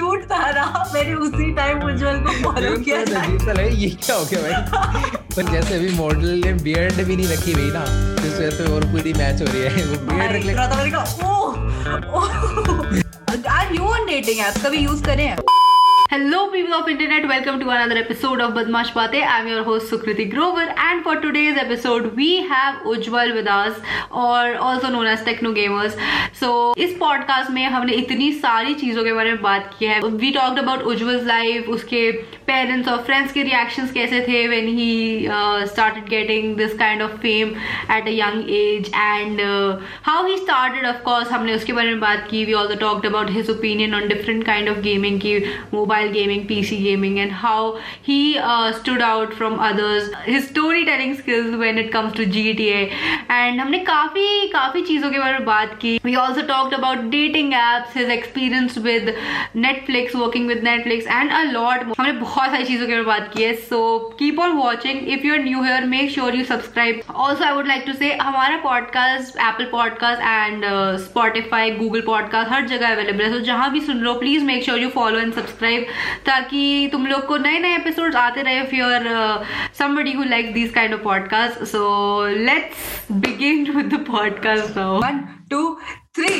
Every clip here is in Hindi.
था ना मैंने उसी टाइम उज्जवल को फॉलो किया था। है ये क्या हो गया भाई? पर जैसे अभी मॉडल ने बियर्ड भी नहीं रखी हुई ना तो इस वजह से और पूरी मैच हो रही है। वो बियर्ड रख ले। रहा था मैंने कहा ओह are you on dating app कभी यूज़ करें? Hello people of internet, welcome to another episode of Badmash Baate. I'm your host Sukriti Grover and for today's episode we have Ujjwal with us or also known as Techno Gamers. So इस podcast में हमने इतनी सारी चीज़ों के बारे में बात की है We talked about Ujjwal's life, उसके parents और friends के reactions कैसे थे uh, started getting this kind of fame at a young age and uh, how he started of course हमने उसके बारे में बात की We also talked about his opinion on different kind of gaming की mobile mobile gaming, PC gaming, and how he uh, stood out from others. His storytelling skills when it comes to GTA, and हमने काफी काफी चीजों के बारे में बात की. We also talked about dating apps, his experience with Netflix, working with Netflix, and a lot more. हमने बहुत सारी चीजों के बारे में बात की है. So keep on watching. If you are new here, make sure you subscribe. Also, I would like to say हमारा podcast Apple Podcast and uh, Spotify, Google Podcast हर जगह अवेलेबल है. So जहाँ भी सुन लो, please make sure you follow and subscribe. ताकि तुम लोग को नए नए एपिसोड आते रहे if you somebody who like this kind of podcast so let's begin with the podcast now one two three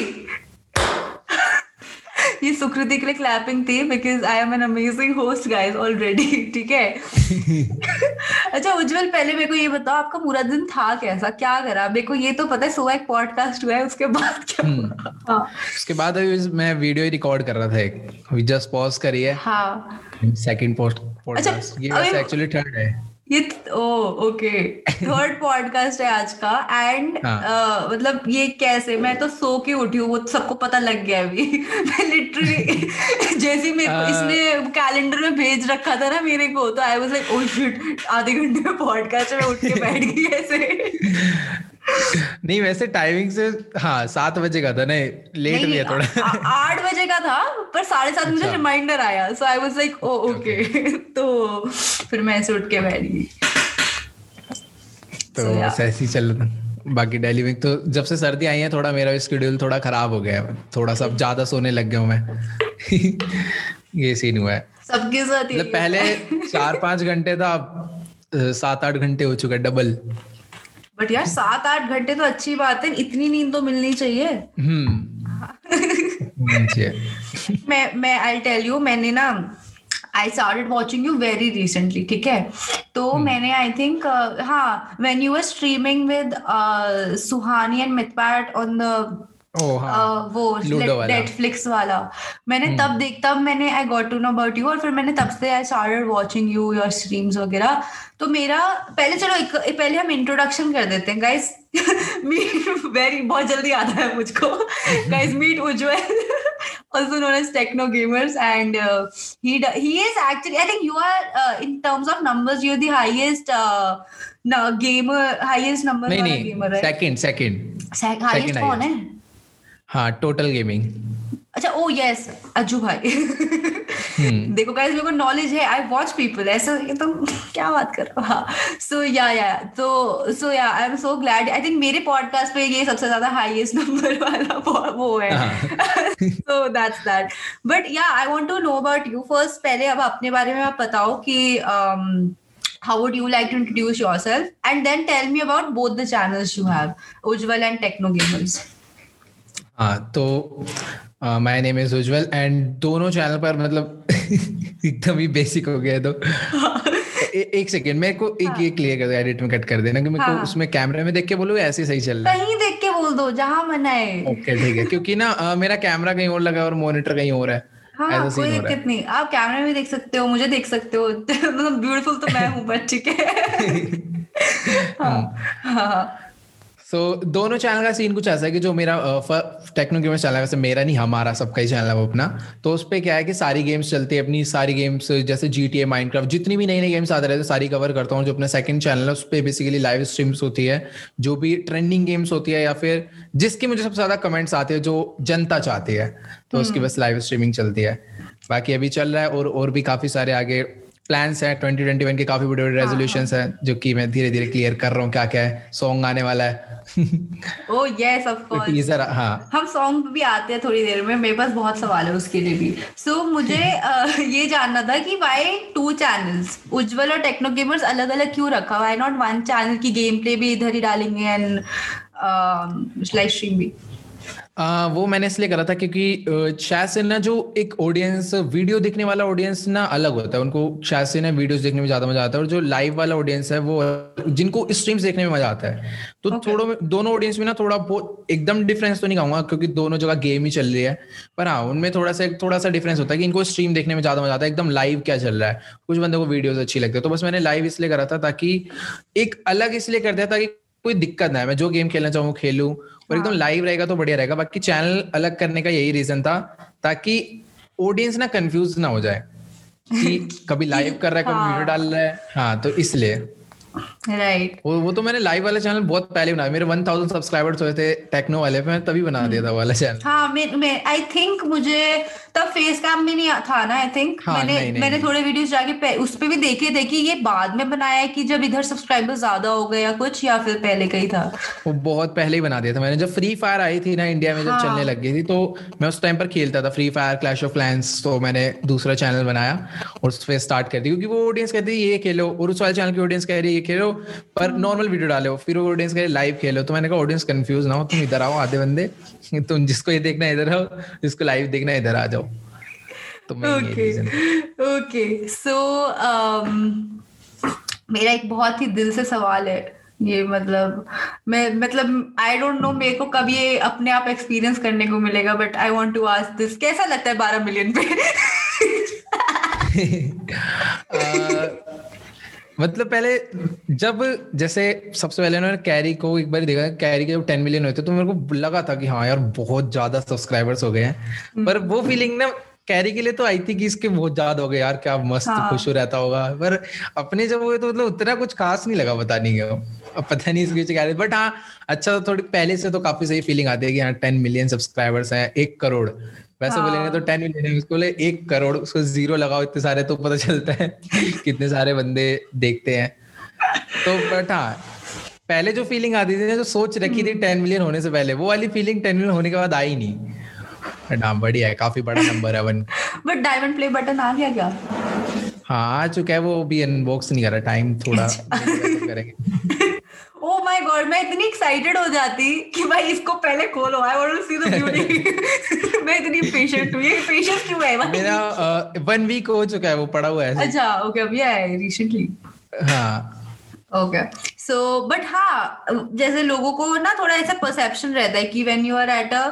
ये सुकृति के लिए क्लैपिंग थी because I am an amazing host guys already ठीक है? अच्छा उज्जवल पहले मेरे को ये बताओ आपका पूरा दिन था कैसा? क्या करा? मेरे को ये तो पता है सुबह एक पॉडकास्ट हुआ है उसके बाद क्या हम्म। हाँ। उसके बाद अभी मैं वीडियो रिकॉर्ड कर रहा था एक। जस्ट पॉज करी है। हाँ। सेकंड पोस्ट पॉडकास्ट ये एक्चुअली थर्ड है। ये ओ ओके। थर्ड पॉडकास्ट है आज का एंड हाँ. मतलब ये कैसे मैं तो सो के उठी हूँ वो सबको पता लग गया अभी। मैं लिटरली जैसे मेरे को इसने कैलेंडर में भेज रखा था ना मेरे को तो I was like oh shit आधे घंटे में पॉडकास्ट में उठ के बैठ गई ऐसे। नहीं वैसे टाइमिंग से हाँ सात बजे का था नहीं लेट भी है थोड़ा। आठ बजे का था पर साढ़े सात मुझे रिमाइंडर अच्छा। आया so I was like oh okay तो फिर मैं ऐसे उठ के बैठ गई। तो ऐसे ही चल रहा था। बाकी डेली में तो जब से सर्दी आई है थोड़ा मेरा स्केड्यूल थोड़ा खराब हो गया है। थोड़ा सा ज़्यादा सोने लग गया हूँ मैं। ये सीन हुआ है। सबके साथ मतलब पहले चार पाँच घंटे था अब सात आठ घंटे हो चुका है डबल बट यार सात आठ घंटे तो अच्छी बात है इतनी नींद तो मिलनी चाहिए हम्म। मैं मैं आई टेल यू मैंने ना I started watching you very recently ठीक है तो hmm. मैंने आई थिंक हाँ when you are streaming with Suhani and Mythpat on the हाँ, वो नेटफ्लिक्स वाला मैंने तब हम्म। देख तब मैंने I got to know about you और फिर मैंने तब से I started watching you your streams वगैरह तो मेरा पहले चलो एक, एक पहले हम इंट्रोडक्शन कर देते हैं गाइस मीट वेरी बहुत जल्दी आता है मुझको guys meet Ujjwal also known as techno gamers and uh, he he is actually i think you are uh, in terms of numbers you're the highest uh, no, gamer highest number नहीं नहीं gamer right? second second second highest कौन है हाँ टोटल गेमिंग अच्छा ओ यस अज्जू भाई. Hmm. देखो गाइस मेरे को नॉलेज है आई वॉच पीपल ऐसा ये तो क्या बात कर रहा हाँ? सो या या तो so yeah I am so glad I think मेरे पॉडकास्ट पे ये सबसे ज़्यादा हाईएस्ट नंबर वाला वो है. सो that's that but yeah I want to know about you first पहले अब अपने बारे में आप बताओ कि um, how would you like to introduce yourself? And then tell me about both the channels you have ujwal and techno gamers. हाँ तो my name is Ujjwal and दोनों चैनल पर मतलब एकदम ही बेसिक हो गया तो। ए, एक सेकेंड मेरे को एक हाँ. ये क्लियर कर दो एडिट में कट कर देना कि मेरे हाँ. को उसमें कैमरे में देख के बोलो ऐसे सही चल रहा है। कहीं देख के बोल दो जहाँ मन है ओके ठीक है क्योंकि ना आ, मेरा कैमरा कहीं और लगा और मॉनिटर कहीं और है। हाँ, कोई दिक्कत नहीं। आप कैमरे में देख सकते हो मुझे देख सकते हो। मतलब ब्यूटीफुल तो मैं हूँ बट ठीक है। हाँ, हाँ। सो so, दोनों चैनल का सीन कुछ ऐसा है कि जो मेरा टेक्नो गेम्स चैनल है वैसे मेरा नहीं हमारा सबका ही चैनल है वो अपना तो उस पर क्या है कि सारी गेम्स चलती है अपनी सारी गेम्स जैसे जी टी ए माइनक्राफ्ट जितनी भी नई नई गेम्स आते रहते हैं सारी कवर करता हूँ जो अपना सेकंड चैनल है उस पर बेसिकली लाइव स्ट्रीम्स होती है जो भी ट्रेंडिंग गेम्स होती है या फिर जिसकी मुझे सबसे ज़्यादा कमेंट्स आते हैं जो जनता चाहती है तो उसकी हम्म। बस लाइव स्ट्रीमिंग चलती है बाकी अभी चल रहा है और और भी काफ़ी सारे आगे प्लान्स हैं ट्वेंटी ट्वेंटी वन के काफ़ी बड़े बड़े रेजोल्यूशन हैं। जो कि मैं धीरे धीरे क्लियर कर रहा हूँ क्या क्या है। सॉन्ग आने वाला है। Oh yes of course teaser हाँ। हम सॉन्ग भी आते हैं थोड़ी देर में मेरे पास बहुत सवाल है उसके लिए भी। सो so, मुझे uh, ये जानना था कि वाई टू चैनल्स उज्जवल और टेक्नो गेमर्स अलग अलग क्यों रखा? वाई नॉट वन चैनल की गेम प्ले भी इधर ही डालेंगे एंड लाइव स्ट्रीम भी? आ, वो मैंने इसलिए करा था क्योंकि शायद से ना जो एक ऑडियंस वीडियो देखने वाला ऑडियंस ना अलग होता है। उनको शायद से ना वीडियोस देखने में ज़्यादा मज़ा आता है और जो लाइव वाला ऑडियंस है वो जिनको स्ट्रीम्स देखने में मज़ा आता है। तो okay. थोड़ा दोनों ऑडियंस में ना थोड़ा बहुत एकदम डिफरेंस तो नहीं कहूँगा क्योंकि दोनों जगह गेम ही चल रही है। पर हाँ उनमें थोड़ा सा थोड़ा सा डिफरेंस होता है कि इनको स्ट्रीम देखने में ज़्यादा मज़ा आता है। एकदम लाइव क्या चल रहा है? कुछ बंदों को वीडियोज़ अच्छी लगती है। तो बस मैंने लाइव इसलिए करा था ताकि एक अलग इसलिए कर दिया ताकि कोई दिक्कत ना है मैं जो गेम खेलना चाहूँ खेलूँ। और एकदम लाइव हाँ। रहेगा तो बढ़िया रहेगा बाकी चैनल अलग करने का यही रीजन था ताकि ऑडियंस ना कंफ्यूज ना हो जाए कि कभी लाइव कर रहा है कभी वीडियो हाँ। डाल रहा है हाँ तो इसलिए राइट वो वो तो मैंने लाइव वाला चैनल बहुत पहले बनाया। मेरे 1000 सब्सक्राइबर्स हुए थे टेक्नो वाले पे मैं तभी बना दिया था वाला चैनल हाँ मैं मैं आई थिंक मुझे तब फेस कैम भी नहीं था ना आई थिंक हाँ, मैंने नहीं, नहीं, मैंने थोड़े वीडियोस जाके उस पे भी देखे थे कि ये बाद में बनाया है कि जब इधर सब्सक्राइबर ज़्यादा हो गए या कुछ या फिर पहले का ही था। वो बहुत पहले ही बना दिया था मैंने। जब फ्री फायर आई थी ना इंडिया में जब हाँ. चलने लग गई थी तो मैं उस टाइम पर खेलता था free fire clash of clans तो मैंने दूसरा चैनल बनाया और उस पर स्टार्ट कर दी। क्योंकि वो ऑडियंस कहती है ये खेलो। और उस वाले चैनल की ऑडियंस कह रही है खेलो पर नॉर्मल वीडियो डालो। फिर वो ऑडियंस कह रही लाइव खेलो। तो मैंने कहा ऑडियंस कंफ्यूज ना हो तुम इधर आओ आधे बंदे। तुम जिसको ये देखना इधर आओ। जिसको लाइव देखना इधर आ जाओ। तो ओके ओके सो मेरा एक बहुत ही दिल से सवाल है। ये मतलब मैं मतलब आई डोंट नो मेरे को कब ये अपने आप एक्सपीरियंस करने को मिलेगा but I want to ask this कैसा लगता है बारह मिलियन पे? uh, मतलब पहले जब जैसे सबसे पहले उन्होंने कैरी को एक बार देखा कैरी के जब टेन मिलियन हुए थे तो मेरे को लगा था कि हाँ यार बहुत ज़्यादा सब्सक्राइबर्स हो गए हैं। हम्म। पर वो फीलिंग ना कैरी के लिए तो आई थी कि इसके बहुत ज़्यादा हो गए यार क्या मस्त हाँ। खुश रहता होगा। पर अपने जब हुए तो मतलब उतना कुछ खास नहीं लगा पता नहीं क्यों। अब पता नहीं इसके क्या बट हाँ अच्छा तो थोड़ी पहले से तो काफ़ी सही फीलिंग आती है कि हाँ टेन मिलियन सब्सक्राइबर्स हैं एक करोड़। वैसे हाँ। बोलेंगे तो टेन मिलियन उसको ले एक करोड़ उसको ज़ीरो लगाओ इतने सारे तो पता चलता है कितने सारे बंदे देखते हैं। तो बट हाँ पहले जो फीलिंग आती थी जो सोच रखी थी टेन मिलियन होने से पहले वो वाली फीलिंग टेन मिलियन होने के बाद आई नहीं। नाम बढ़िया है काफ़ी बड़ा नंबर है one. But diamond play button आ गया क्या? हाँ आ चुका है वो भी अनबॉक्स नहीं कर रहा टाइम थोड़ा अच्छा। करेंगे। ओ माय गॉड मैं इतनी एक्साइटेड हो जाती कि भाई इसको पहले खोलो I want to see the beauty मैं इतनी पेशेंट हूँ ये पेशेंस क्यों है? भाई मेरा वन वीक हो चुका है वो पड़ा हुआ है अच्छा ओके अभी आया है रिसेंटली हाँ। ओके सो बट हाँ जैसे लोगों को ना थोड़ा ऐसा परसेप्शन रहता है कि when you are at a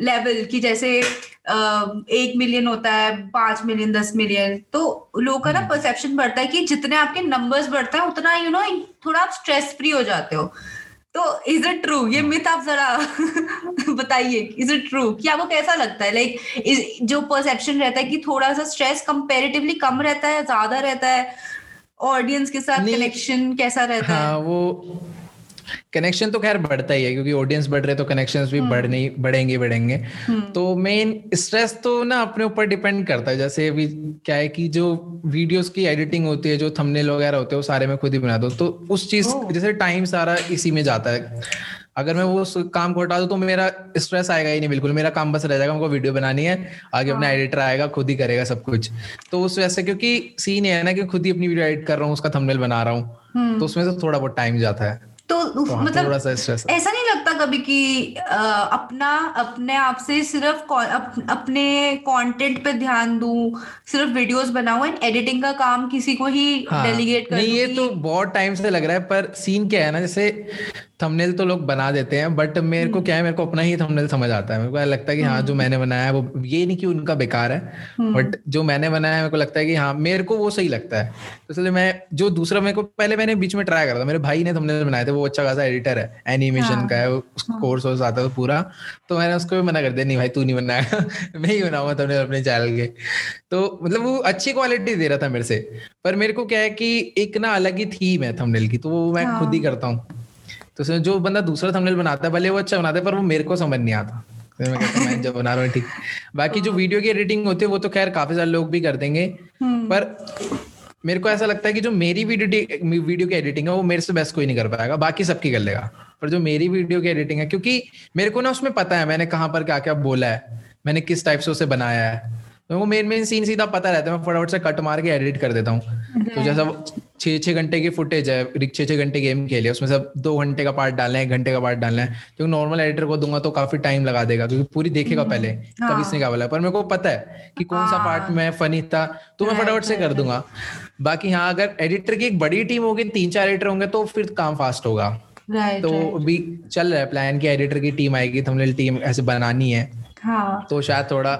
level कि जैसे uh, एक मिलियन होता है पाँच मिलियन दस मिलियन तो लोगों का ना परसेप्शन हम्म। बढ़ता है कि जितने आपके नंबर्स बढ़ता है उतना यू नो थोड़ा आप स्ट्रेस फ्री हो जाते हो। तो इज़ इट ट्रू ये मिथ आप जरा बताइए इज़ इट ट्रू कि आपको कैसा लगता है? लाइक like, जो परसेप्शन रहता है कि थोड़ा सा स्ट्रेस कंपेरेटिवली कम रहता है ज़्यादा रहता है ऑडियंस के साथ कनेक्शन कैसा रहता हाँ, है वो कनेक्शन तो खैर बढ़ता ही है क्योंकि ऑडियंस बढ़ रहे तो कनेक्शन भी हम्म। बढ़ने बढ़ेंगे बढ़ेंगे। हम्म। तो मेन स्ट्रेस तो ना अपने ऊपर डिपेंड करता है जैसे अभी क्या है कि जो वीडियोस की एडिटिंग होती है जो थंबनेल वगैरह होते हैं वो सारे मैं खुद ही बनाता हूँ तो उस चीज़ जैसे टाइम सारा इसी में जाता है। अगर मैं वो काम को हटा दूँ तो मेरा स्ट्रेस आएगा ही नहीं बिल्कुल। मेरा काम बस रह जाएगा हमको वीडियो बनानी है आगे अपना एडिटर हाँ। आएगा खुद ही करेगा सब कुछ। तो उस वजह से क्योंकि सीन है ना कि खुद ही अपनी वीडियो एडिट कर रहा हूँ उसका थंबनेल बना रहा हूँ हम्म। तो उसमें से थोड़ा बहुत टाइम जाता है। तो, तो हाँ, मतलब थोड़ा सा स्ट्रेस ऐसा नहीं लगता कभी कि आ, अपना अपने आप से सिर्फ़ अप, अपने कंटेंट पे ध्यान दूँ सिर्फ़ वीडियोस बनाऊँ एंड एडिटिंग का काम किसी को ही हाँ, डेलीगेट कर नहीं ये तो बहुत टाइम से लग रहा है पर सीन क्या है ना जैसे थंबनेल तो लोग बना देते हैं बट मेरे को हम्म। क्या है मेरे को अपना ही थंबनेल समझ आता है। मेरे को लगता है कि हाँ जो हम्म। मैंने बनाया है वो ये नहीं कि उनका बेकार है बट हम्म। जो मैंने बनाया है मेरे को लगता है कि हाँ मेरे को वो सही लगता है। तो इसलिए मैं जो दूसरा मेरे को पहले मैंने बीच में ट्राई करा था। मेरे भाई ने थंबनेल बनाए थे वो अच्छा खासा एडिटर है एनिमेशन हाँ, का है कोर्स वोर्स आता है पूरा। तो मैंने उसको भी मना कर दिया नहीं भाई तू नहीं बनाया मैं ही बनाऊँगा थंबनेल अपने चैनल के। तो मतलब वो अच्छी क्वालिटी दे रहा था मेरे से। पर मेरे को क्या है कि एक ना अलग ही थीम है थंबनेल की तो वो मैं खुद ही हाँ। करता हूँ। तो जो बंदा दूसरा थंबनेल बनाता है भले वो अच्छा बनाता है पर वो मेरे को समझ नहीं आता। फिर मैं कहता मैं जो बना रहा हूँ ठीक। बाकी जो वीडियो की एडिटिंग होती है वो तो खैर काफ़ी सारे लोग भी कर देंगे। हम्म। पर मेरे को ऐसा लगता है कि जो मेरी वीडियो वीडियो की एडिटिंग है वो मेरे से बेस्ट कोई नहीं कर पाएगा बाकी सबकी कर लेगा। पर जो मेरी वीडियो की एडिटिंग है क्योंकि मेरे को ना उसमें पता है मैंने कहाँ पर क्या क्या बोला है मैंने किस टाइप से उसे बनाया है। तो वो मेन मेन सीन सीधा पता रहता है मैं फटाफट से कट मार के एडिट कर देता हूँ। तो जैसा छः छः घंटे की फुटेज है छः छः घंटे गेम खेले उसमें सब दो घंटे का पार्ट डालना है एक घंटे का पार्ट डालना है। क्योंकि नॉर्मल एडिटर को दूँगा तो काफ़ी टाइम लगा देगा क्योंकि पूरी देखेगा हम्म। पहले कभी इसने क्या बोला पर मेरे को पता है कि कौन सा पार्ट हाँ। में फनी था तो मैं फटाफट से कर दूँगा। बाकी हाँ अगर एडिटर की एक बड़ी टीम होगी तीन चार एडिटर होंगे तो फिर काम फास्ट होगा। तो अभी चल रहा है प्लान की एडिटर की टीम आएगी थंबनेल टीम ऐसे बनानी है। हाँ। तो शायद थोड़ा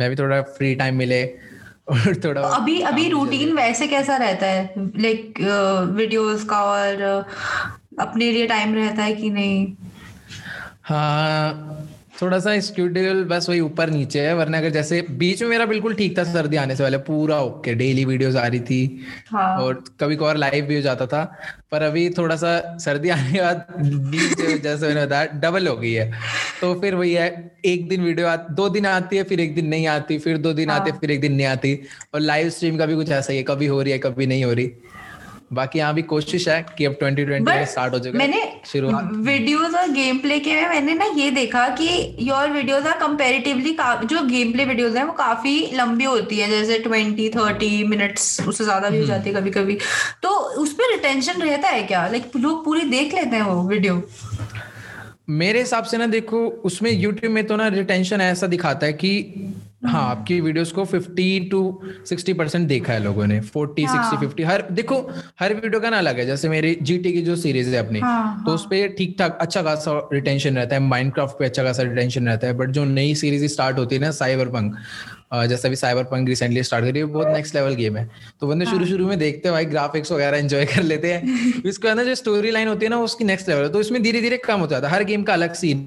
मैं भी थोड़ा फ्री टाइम मिले और थोड़ा तो अभी अभी रूटीन वैसे कैसा रहता है? लाइक वीडियोस का और अपने लिए टाइम रहता है कि नहीं? हाँ थोड़ा सा स्केड्यूल बस वही ऊपर नीचे है वरना अगर जैसे बीच में मेरा बिल्कुल ठीक था सर्दी आने से पहले पूरा ओके डेली वीडियोस आ रही थी हाँ। और कभी कभार लाइव भी हो जाता था पर अभी थोड़ा सा सर्दी आने के बाद जो जैसे मैंने बताया डबल हो गई है। तो फिर वही है एक दिन वीडियो आ, दो दिन आती है फिर एक दिन नहीं आती फिर दो दिन हाँ। आती है फिर एक दिन नहीं आती और लाइव स्ट्रीम का भी कुछ ऐसा ही है कभी हो रही है कभी नहीं हो रही। बाकी यहाँ भी कोशिश है कि अब 2020 में स्टार्ट हो जाएगा। मैंने शुरुआत। वीडियोस और गेम प्ले के में मैंने ना ये देखा कि योर वीडियोस आर कंपैरेटिवली जो गेम प्ले वीडियोस हैं वो काफ़ी लंबी होती है जैसे ट्वेंटी थर्टी मिनट्स उससे ज़्यादा भी हो जाती है कभी कभी तो उस पर रिटेंशन रहता है क्या? लाइक लोग पूरी देख लेते हैं वो वीडियो मेरे हिसाब से ना देखो उसमें यूट्यूब में तो ना रिटेंशन ऐसा दिखाता है कि हाँ आपकी वीडियोस को 50 टू 60 परसेंट देखा है लोगों ने। 40 60 50 हर देखो हर वीडियो का ना अलग है। जैसे मेरी जीटी की जो सीरीज़ है अपनी हाँ, तो उस पे ठीक ठाक अच्छा खासा रिटेंशन रहता है। माइनक्राफ्ट पे अच्छा खासा रिटेंशन रहता है। बट जो नई सीरीज़ स्टार्ट होती है ना साइबर पंक जैसे अभी साइबर पंक रिसेंटली स्टार्ट करी है बहुत नेक्स्ट लेवल गेम है। तो बंदे शुरू शुरू में देखते हैं भाई ग्राफिक्स वगैरह एंजॉय कर लेते हैं। इसके अंदर जो स्टोरी लाइन होती है ना उसकी नेक्स्ट लेवल है। तो इसमें धीरे धीरे कम हो जाता है। हर गेम का अलग सीन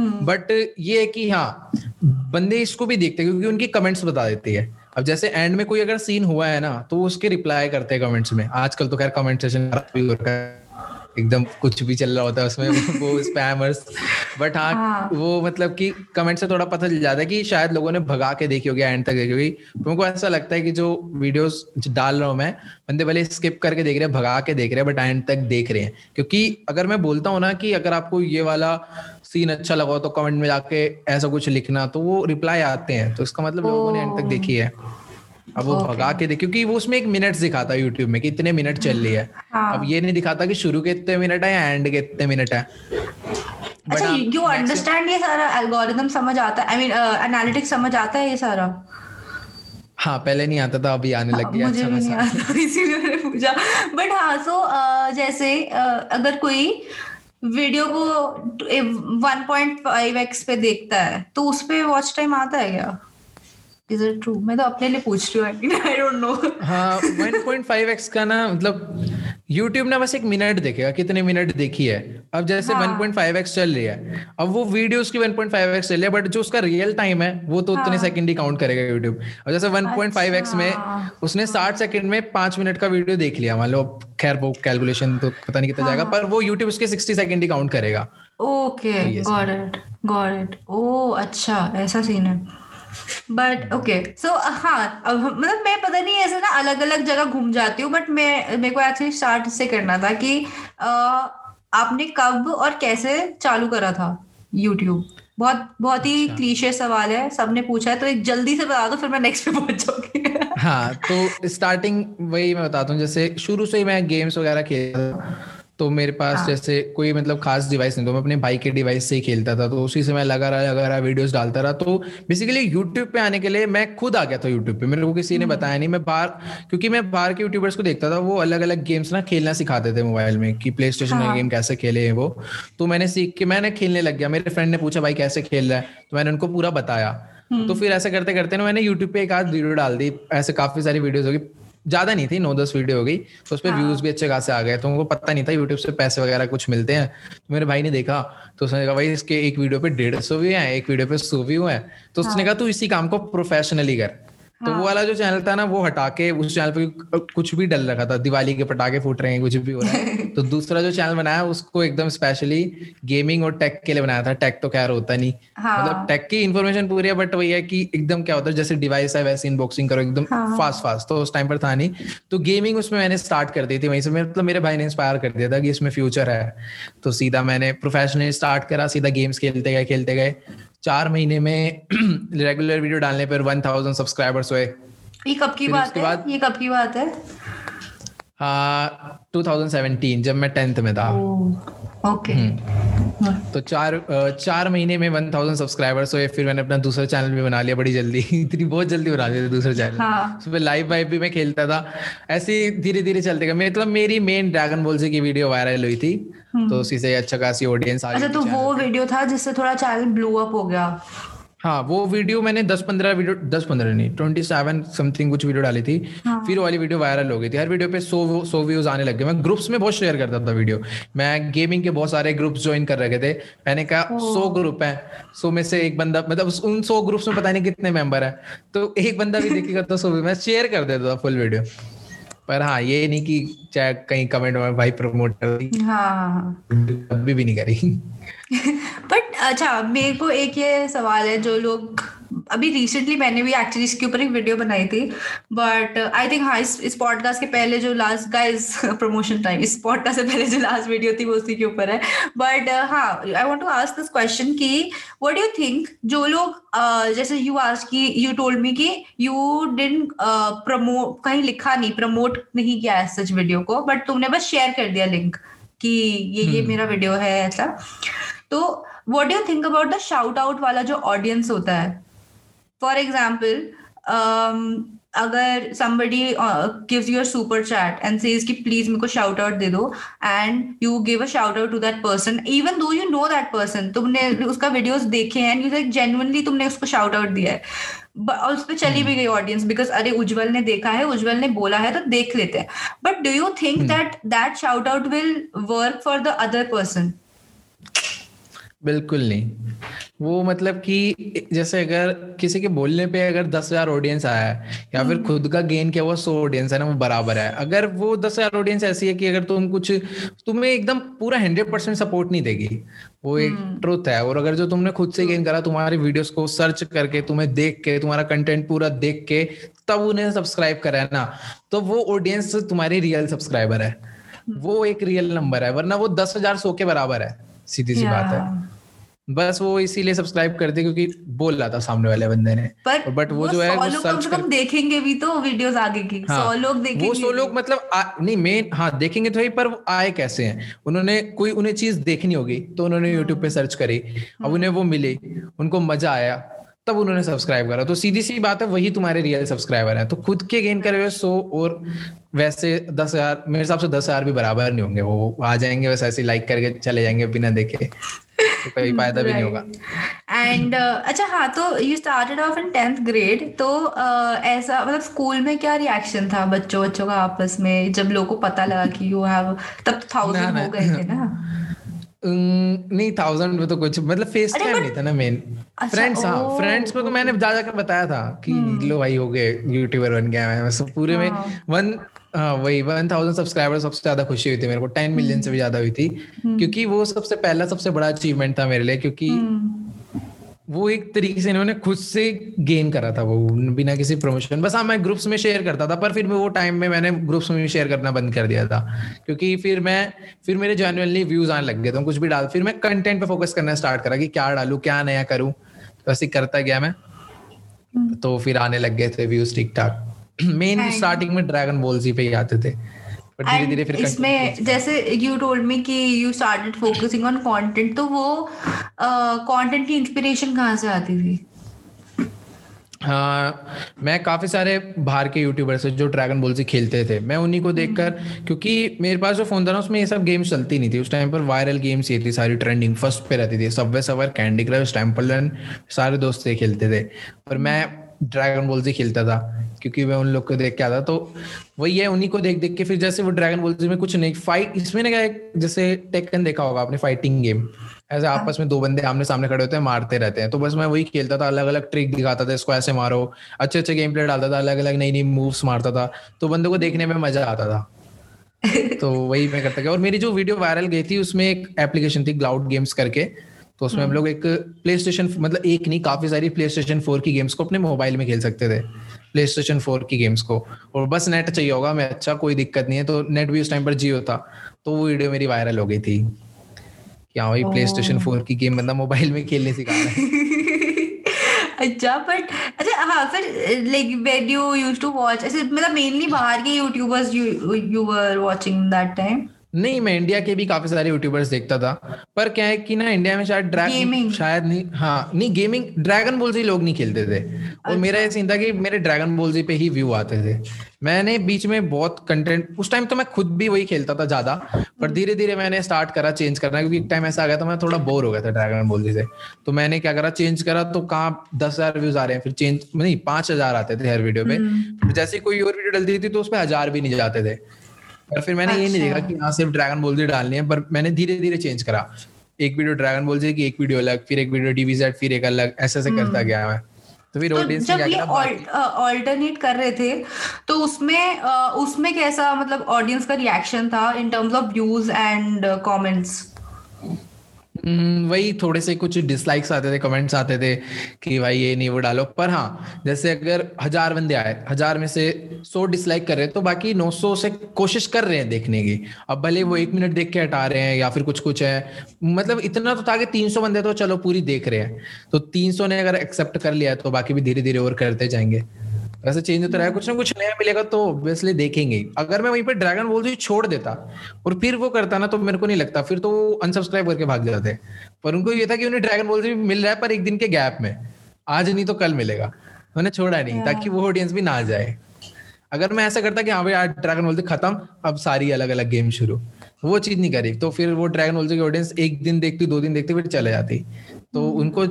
बट ये है कि हाँ बंदे इसको भी देखते हैं क्योंकि उनकी कमेंट्स बता देती है। अब जैसे एंड में कोई अगर सीन हुआ है ना तो उसके रिप्लाई करते हैं कमेंट्स में। आजकल तो खैर कमेंट सेशन एकदम कुछ भी चल रहा होता है उसमें वो, स्पैमर्स बट हाँ, हाँ। वो मतलब कि कमेंट से थोड़ा पता चल जाता है कि शायद लोगों ने भगा के देखी होगी एंड तक देखी होगी। तो मेरे को ऐसा लगता है कि जो वीडियोस डाल रहा हूँ मैं बंदे भले स्किप करके देख रहे हैं भगा के देख रहे हैं बट एंड तक देख रहे हैं। क्योंकि अगर मैं बोलता हूँ ना कि अगर आपको ये वाला सीन अच्छा लगा हो तो कमेंट में जाके ऐसा कुछ लिखना तो वो रिप्लाई आते हैं। तो इसका मतलब लोगों ने एंड तक देखी है। अब वो भगा के देख क्योंकि वो उसमें एक मिनट दिखाता है यूट्यूब में कि इतने मिनट चल रही है। हाँ। अब ये नहीं दिखाता कि शुरू के इतने मिनट है या एंड के इतने मिनट है। अच्छा यू अंडरस्टैंड ये सारा एल्गोरिदम समझ आता है? आई मीन एनालिटिक्स समझ आता है ये सारा? हाँ पहले नहीं आता था अभी आने लग गया मुझे अच्छा नहीं आता इसीलिए मैंने पूछा। बट हाँ सो जैसे uh, अगर कोई वीडियो को 1.5x पे देखता है तो उस पे वॉच टाइम आता है क्या? इज़ इट ट्रू मैं तो अपने लिए पूछ रही हूँ आई डोंट नो हाँ 1.5x का ना मतलब YouTube ने बस एक मिनट देखेगा कितने मिनट देखी है अब जैसे हाँ। 1.5x चल रही है अब वो वीडियोस की 1.5x चल रही है बट जो उसका रियल टाइम है वो तो उतने हाँ। सेकंड ही काउंट करेगा YouTube जैसे 1.5x में अच्छा। उसने 60 सेकंड में पाँच मिनट का वीडियो देख लिया मान लो खैर वो कैलकुलेशन तो पता नहीं कितना जाएगा हाँ। पर वो YouTube उसके 60 सेकंड ही काउंट करेगा okay got it got it oh अच्छा ऐसा सीन है बट ओके सो हाँ मतलब मैं पता नहीं ऐसे ना अलग अलग जगह घूम जाती हूँ बट मैं मेरे को एक्चुअली स्टार्ट इससे करना था कि अ, आपने कब और कैसे चालू करा था यूट्यूब बहुत बहुत ही अच्छा। क्लीशे सवाल है सबने पूछा है तो एक जल्दी से बता दो फिर मैं नेक्स्ट पे पहुँच जाऊँगी। हाँ तो स्टार्टिंग वही मैं बताता हूँ जैसे शुरू से ही मैं गेम्स वगैरह खेलता था। तो मेरे पास हाँ। जैसे कोई मतलब खास डिवाइस नहीं तो मैं अपने भाई के डिवाइस से ही खेलता था तो उसी से मैं लगा रहा लगा रहा वीडियोस डालता रहा तो बेसिकली यूट्यूब पे आने के लिए मैं खुद आ गया था यूट्यूब पे मेरे को किसी ने हम्म। बताया नहीं मैं बाहर क्योंकि मैं बाहर के यूट्यूबर्स को देखता था वो अलग अलग गेम्स ना खेलना सिखाते थे मोबाइल में कि प्ले स्टेशन हाँ। गेम कैसे खेले हैं वो तो मैंने सीख के मैंने खेलने लग गया मेरे फ्रेंड ने पूछा भाई कैसे खेल रहा है तो मैंने उनको पूरा बताया हम्म। तो फिर ऐसे करते करते ना मैंने यूट्यूब पे एक आध वीडियो डाल दी ऐसे काफ़ी सारी वीडियोस होगी ज़्यादा नहीं थी नौ दस वीडियो हो गई तो उस पर हाँ। व्यूज़ भी अच्छे खासे आ गए तो उनको पता नहीं था यूट्यूब से पैसे वगैरह कुछ मिलते हैं तो मेरे भाई ने देखा तो उसने कहा भाई इसके एक वीडियो पे डेढ़ सौ व्यू है एक वीडियो पे सौ व्यू है तो उसने हाँ। कहा तू इसी काम को प्रोफेशनली कर तो वो वाला जो चैनल था ना वो हटा के उस चैनल पे कुछ भी डल रखा था। दिवाली के पटाखे फूट रहे हैं कुछ भी हो रहा है। तो दूसरा जो चैनल बनाया उसको एकदम स्पेशली गेमिंग और टेक के लिए बनाया था। टेक तो खैर होता नहीं। हाँ. मतलब टेक की इन्फॉर्मेशन पूरी है बट वही है कि एकदम क्या होता है जैसे डिवाइस है वैसे इनबॉक्सिंग करो एकदम हाँ. फास्ट फास्ट तो उस टाइम पर था नहीं। तो गेमिंग उसमें मैंने स्टार्ट कर दी थी वहीं से मतलब मेरे भाई ने इंस्पायर कर दिया था कि इसमें फ्यूचर है। तो सीधा मैंने प्रोफेशनली स्टार्ट करा सीधा गेम्स खेलते गए खेलते गए। चार महीने में रेगुलर वीडियो डालने पर वन थाउज़ेंड सब्सक्राइबर्स हुए। ये कब की बात है? बाद, ये कब की बात हाँ? 2017 जब मैं टेंथ में था। ओके हम्म। तो चार चार महीने में वन थाउज़ेंड सब्सक्राइबर्स हुए फिर मैंने अपना दूसरा चैनल भी बना लिया बड़ी जल्दी। इतनी बहुत जल्दी बना लिया दूसरा चैनल हाँ. उसमें लाइव वाइव भी मैं खेलता था। ऐसे ही धीरे धीरे चलते गए। मतलब मेरी मेन ड्रैगन बॉल से की वीडियो वायरल हुई थी। हम्म। तो उसी से अच्छा खासी ऑडियंस आ अच्छा तो वो वीडियो था जिससे थोड़ा चैनल ब्लू अप हो गया? हाँ वो वीडियो मैंने दस पंद्रह वीडियो दस पंद्रह नहीं ट्वेंटी सेवन समथिंग कुछ वीडियो डाली थी। हाँ. फिर वाली वीडियो वायरल हो गई थी। हर वीडियो पे सौ सौ व्यूज़ आने लग गए। मैं ग्रुप्स में बहुत शेयर करता था वीडियो। मैं गेमिंग के बहुत सारे ग्रुप्स ज्वाइन कर रखे थे। मैंने कहा सौ ग्रुप है। सौ में से एक बंदा मतलब उन सौ ग्रुप्स में पता नहीं कितने मेंबर है। तो एक बंदा भी देखेगा तो सौ मैं शेयर कर देता था फुल वीडियो पर हाँ ये नहीं कि चाहे कहीं कमेंट में भाई प्रमोट कर दी। हाँ, हाँ, हाँ। अभी भी नहीं करी। अच्छा मेरे को एक ये सवाल है जो लोग अभी रिसेंटली मैंने भी एक्चुअली इसके ऊपर एक वीडियो बनाई थी बट आई थिंक हाँ इस इस पॉडकास्ट के पहले जो लास्ट गाइस प्रमोशन टाइम इस पॉडकास्ट से पहले जो लास्ट वीडियो थी वो उसी के ऊपर है बट uh, हाँ I want to ask this question कि व्हाट डू यू थिंक जो लोग uh, जैसे यू आज की यू टोल्ड मी कि यू डिडंट प्रमोट कहीं लिखा नहीं प्रमोट नहीं किया है सच वीडियो को बट तुमने बस शेयर कर दिया लिंक कि ये ये hmm. मेरा वीडियो है ऐसा तो what do think about the shout out वाला जो ऑडियंस होता है? फॉर एग्ज़ाम्पल um, अगर somebody uh, gives you a super chat and says कि प्लीज़ मेरे को शाउट आउट दे दो and you give a shout out to that person even though you know that person तुमने उसका वीडियोस देखे हैं यू लाइक जेन्युइनली तुमने उसको शाउट आउट दिया है और उस पर चली भी गई ऑडियंस बिकॉज़ अरे उज्जवल ने देखा है उज्जवल ने बोला है तो देख लेते हैं but do you think that that shout out will work for the other person बिल्कुल नहीं। वो मतलब कि जैसे अगर किसी के बोलने पे अगर दस हज़ार ऑडियंस आया है या फिर खुद का गेन किया हुआ सौ ऑडियंस है ना वो बराबर है। अगर वो दस हज़ार ऑडियंस ऐसी है कि अगर तुम कुछ तुम्हें एकदम पूरा हंड्रेड परसेंट सपोर्ट नहीं देगी। वो एक ट्रुथ है। और अगर जो तुमने खुद से गेन करा तुम्हारे वीडियोस को सर्च करके तुम्हें देख के तुम्हारा कंटेंट पूरा देख के तब उन्हें सब्सक्राइब करा है ना तो वो ऑडियंस तुम्हारी रियल सब्सक्राइबर है। वो एक रियल नंबर है वरना वो दस हज़ार सौ के बराबर है। सीधी सी बात है। बस वो इसीलिए सब्सक्राइब करते क्योंकि बोल रहा था सामने वाले बंदे ने। पर बट वो, वो जो है वो सर्च कर देखेंगे भी तो वीडियोस आगे की। हाँ, सौ लोग देखेंगे वो सौ लोग मतलब आ, नहीं मेन हाँ देखेंगे तो ही पर वो आए कैसे हैं? उन्होंने कोई उन्हें चीज़ देखनी होगी तो उन्होंने यूट्यूब पे सर्च करी। अब उन्हें वो मिली उनको मज़ा आया। तब उन्होंने सब्सक्राइब करा। तो सीधी सी बात है वही तुम्हारे रियल सब्सक्राइबर है। तो खुद के गेन करे हुए सो और वैसे दस हज़ार मेरे हिसाब से दस हज़ार भी बराबर नहीं होंगे। वो आ जाएँगे बस ऐसे लाइक करके चले जाएँगे बिना देखे। तो कोई फ़ायदा भी नहीं होगा। एंड uh, अच्छा हाँ तो you started off in tenth grade तो uh, ऐसा मतलब स्कूल में क्या रिएक्शन था बच्चों बच्चों का आपस में? जब लोगों को पता लगा कि यू हैव तब थाउज़ेंड हो गए थे ना। नहीं थाउज़ेंड में तो कुछ मतलब फेस टाइम नहीं था ना मेन फ्रेंड्स अच्छा, हाँ फ्रेंड्स को तो मैंने जा जाकर बताया था कि हम्म। लो भाई हो गए यूट्यूबर बन गया मैं सब पूरे में वन हाँ। हाँ वही वन थाउज़ेंड सब्सक्राइबर सबसे ज़्यादा खुशी हुई थी मेरे को टेन मिलियन से भी ज़्यादा हुई थी हम्म। क्योंकि वो सबसे पहला सबसे बड़ा अचीवमेंट था मेरे लिए क्योंकि हम्म। वो एक तरीके से इन्होंने खुद से गेन करा था वो बिना किसी प्रमोशन बस हाँ मैं ग्रुप्स में शेयर करता था पर फिर वो टाइम में मैंने ग्रुप्स में भी शेयर करना बंद कर दिया था। क्योंकि फिर मैं फिर मेरे जेनुअनली व्यूज़ आने लग गए थे। कुछ भी डाल फिर मैं कंटेंट पे फोकस करना स्टार्ट करा कि क्या डालू क्या नया करूँ। तो ऐसे करता गया मैं। हम्म। तो फिर आने लग गए थे व्यूज़ ठीक ठाक मेन स्टार्टिंग में ड्रैगन बॉल जी पे ही आते थे। धीरे धीरे फिर इसमें जैसे यू टोल्ड मी कि you started focusing on content तो वो कंटेंट की इंस्पिरेशन कहाँ से आती थी? हाँ मैं काफ़ी सारे बाहर के यूट्यूबर्स जो ड्रैगन बॉल से खेलते थे मैं उन्हीं को देखकर हम्म। क्योंकि मेरे पास जो फ़ोन था ना उसमें ये सब गेम्स चलती नहीं थी। उस टाइम पर वायरल गेम्स ये थी सारी ट्रेंडिंग फ़र्स्ट पे रहती थी। सबवे सवर कैंडी क्रश टेंपल रन सारे दोस्त खेलते थे। पर मैं ड्रैगन बॉल से खेलता था क्योंकि मैं उन लोग को देख के आता तो वही है उन्हीं को देख देख के फिर जैसे वो ड्रैगन बॉल में कुछ नहीं फाइट इसमें ना क्या जैसे टेकन देखा होगा आपने फाइटिंग गेम ऐसे हाँ। आपस में दो बंदे आमने सामने खड़े होते हैं मारते रहते हैं। तो बस मैं वही खेलता था अलग अलग ट्रिक दिखाता था इसको ऐसे मारो अच्छे अच्छे गेम प्ले डालता था अलग अलग नई नई मूव्स मारता था। तो बंदों को देखने में मज़ा आता था। तो वही मैं करता गया और मेरी जो वीडियो वायरल गई थी उसमें एक एप्लीकेशन थी क्लाउड गेम्स करके। तो उसमें हम लोग एक प्ले स्टेशन मतलब एक नहीं काफ़ी सारी प्ले स्टेशन फोर की गेम्स को अपने मोबाइल में खेल सकते थे। प्ले स्टेशन फोर की गेम्स को। और बस नेट चाहिए होगा मैं अच्छा कोई दिक्कत नहीं है तो नेट भी उस टाइम पर जियो था। तो वो वीडियो मेरी वायरल हो गई थी। क्या वही प्ले स्टेशन फोर की गेम बंदा मोबाइल में खेलने सिखा रहा है अच्छा बट अच्छा हाँ फिर like when you used to watch ऐसे मतलब मेनली बाहर के YouTubers you you were watching that time नहीं मैं इंडिया के भी काफ़ी सारे यूट्यूबर्स देखता था पर क्या है कि ना इंडिया में शायद ड्रैगन Gaming. शायद नहीं हाँ नहीं गेमिंग ड्रैगन बॉल से लोग नहीं खेलते थे। और मेरा ये सीन था कि मेरे ड्रैगन बॉल पे ही व्यू आते थे। मैंने बीच में बहुत कंटेंट उस टाइम तो मैं खुद भी वही खेलता था ज़्यादा पर धीरे धीरे मैंने स्टार्ट करा चेंज करना क्योंकि एक टाइम ऐसा आ गया था मैं थोड़ा बोर हो गया था ड्रैगन बॉल से। तो मैंने क्या करा चेंज करा तो कहाँ दस हज़ार व्यूज़ आ रहे हैं फिर चेंज नहीं पाँच हज़ार आते थे हर वीडियो पे। जैसे कोई और वीडियो डलती थी तो उसमें हज़ार भी नहीं जाते थे। पर फिर मैंने अच्छा। ये नहीं देखा कि यहाँ सिर्फ़ ड्रैगन बॉल डालनी है पर मैंने धीरे धीरे चेंज करा। एक वीडियो ड्रैगन बॉल की एक वीडियो अलग फिर एक वीडियो डीवी फिर एक अलग ऐसा ऐसा करता गया मैं। तो फिर तो जब ये ऑल्टरनेट कर रहे थे तो उसमें उसमें कैसा मतलब ऑडियंस का रिएक्शन था in terms of views and comments हम्म, वही थोड़े से कुछ डिसलाइक्स आते थे कमेंट्स आते थे कि भाई ये नहीं, वो डालो। पर हाँ जैसे अगर हज़ार बंदे आए, हज़ार में से सौ डिसलाइक कर रहे हैं तो बाकी 900 से कोशिश कर रहे हैं देखने की। अब भले वो एक मिनट देख के हटा रहे हैं या फिर कुछ कुछ है। मतलब इतना तो था कि 300 बंदे तो चलो पूरी देख रहे हैं। तो 300 ने अगर एक्सेप्ट कर लिया तो बाकी भी धीरे धीरे और करते जाएँगे। वैसे चेंज होता रहा कुछ ना कुछ नया मिलेगा तो ऑब्वियसली देखेंगे अगर मैं वहीं पे ड्रैगन बॉल जी छोड़ देता और फिर वो करता ना तो मेरे को नहीं लगता। फिर तो वो अनसब्सक्राइब करके भाग जाते। पर उनको ये था कि उन्हें ड्रैगन बॉल जी मिल रहा है पर एक दिन के गैप में। आज नहीं तो कल मिलेगा। उन्हें छोड़ा नहीं ताकि वो ऑडियंस भी ना जाए। अगर मैं ऐसा करता कि हाँ भाई आज ड्रैगन बॉल खत्म अब सारी अलग अलग गेम शुरू। वो चीज़ नहीं करी। तो फिर वो ड्रैगन बॉल की ऑडियंस एक दिन देखती दो दिन देखती फिर चले जाती तो उनको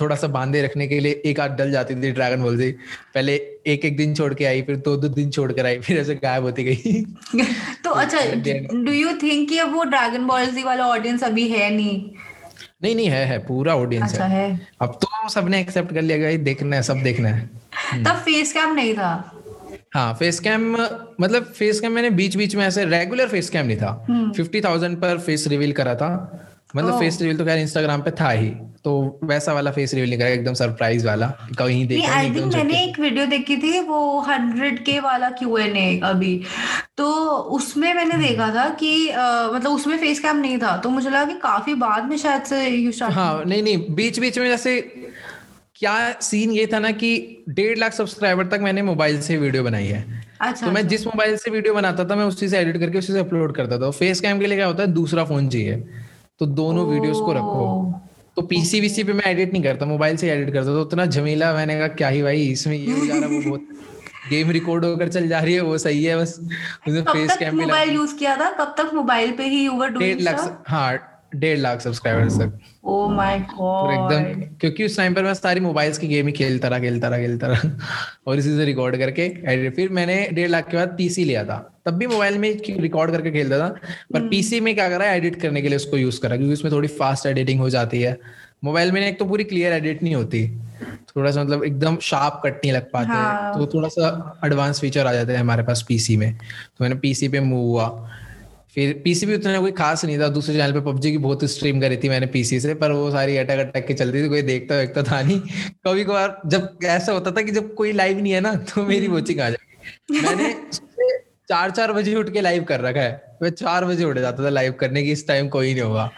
थोड़ा सा बांधे रखने के लिए एक आध डल जाती थी ड्रैगन बॉल से। पहले एक एक दिन छोड़ के आई फिर दो दो दिन छोड़ कर आई फिर ऐसे गायब होती गई। तो अच्छा डू यू थिंक कि अब वो ड्रैगन बॉल जी वाला ऑडियंस अभी है नहीं? नहीं नहीं है है पूरा ऑडियंस अच्छा है। है। अब तो सबने एक्सेप्ट कर लिया गया देखना है सब देखना है। तब फेस कैम नहीं था? हाँ फेस कैम मतलब फेस कैम मैंने बीच बीच में ऐसे रेगुलर फेस कैम नहीं था। फिफ्टी थाउज़ेंड पर फेस रिवील करा था। मतलब ओह। फेस रिवील तो खैर इंस्टाग्राम पे था ही तो वैसा वाला फेस रिवील नहीं करा एकदम सरप्राइज़ वाला कहीं देखा आई थिंक मैंने एक वीडियो देखी थी वो हंड्रेड के वाला क्यू एन ए अभी। तो उसमें मैंने देखा था कि अ, मतलब उसमें फेस कैम नहीं था तो मुझे लगा कि काफ़ी बाद में शायद से यू स्टार्ट हाँ नहीं नहीं बीच बीच में जैसे क्या सीन ये था ना कि डेढ़ लाख सब्सक्राइबर तक मैंने मोबाइल से वीडियो बनाई है। अच्छा तो मैं अच्छा। जिस मोबाइल से वीडियो बनाता था मैं उसी से एडिट करके उसी से अपलोड करता था। फेस कैम के लिए क्या होता है दूसरा फ़ोन चाहिए। तो दोनों वीडियोस को रखो। तो पीसी वीसी पे मैं एडिट नहीं करता मोबाइल से एडिट करता तो उतना झमेला मैंने कहा क्या ही भाई इसमें ये हो जा रहा वो बहुत गेम रिकॉर्ड होकर चल जा रही है वो सही है बस। कब फेस कैम मोबाइल यूज़ किया था? कब तक मोबाइल पे ही यू वर डेढ़ डूइंग लाख हाँ डेढ़ लाख सब्सक्राइबर्स तक। ओ माय और एकदम क्योंकि उस टाइम पर मैं सारी मोबाइल्स की गेम ही खेलता रहा खेलता रहा खेलता रहा। और इसी से रिकॉर्ड करके edit- फिर मैंने डेढ़ लाख के बाद पीसी लिया था। तब भी मोबाइल में रिकॉर्ड करके खेलता था। पर पीसी में क्या करा एडिट करने के लिए उसको यूज़ करा क्योंकि उसमें थोड़ी फास्ट एडिटिंग हो जाती है। मोबाइल में एक तो पूरी क्लियर एडिट नहीं होती। थोड़ा सा मतलब एकदम शार्प कट नहीं लग पाते। हाँ। तो थोड़ा सा एडवांस फीचर आ जाते हैं हमारे पास पीसी में। तो मैंने पीसी पे मूव हुआ। फिर पीसी भी उतना कोई खास नहीं था। दूसरे चैनल पे पबजी की बहुत स्ट्रीम करी थी मैंने पीसी से पर वो सारी अटक अटक के चलती थी कोई देखता देखता था नहीं। कभी कभार जब ऐसा होता था कि जब कोई लाइव नहीं है ना तो मेरी वॉचिंग आ जाएगी मैंने चार चार बजे उठ के लाइव कर रखा है। मैं चार बजे उठ जाता था लाइव करने की इस टाइम कोई नहीं होगा।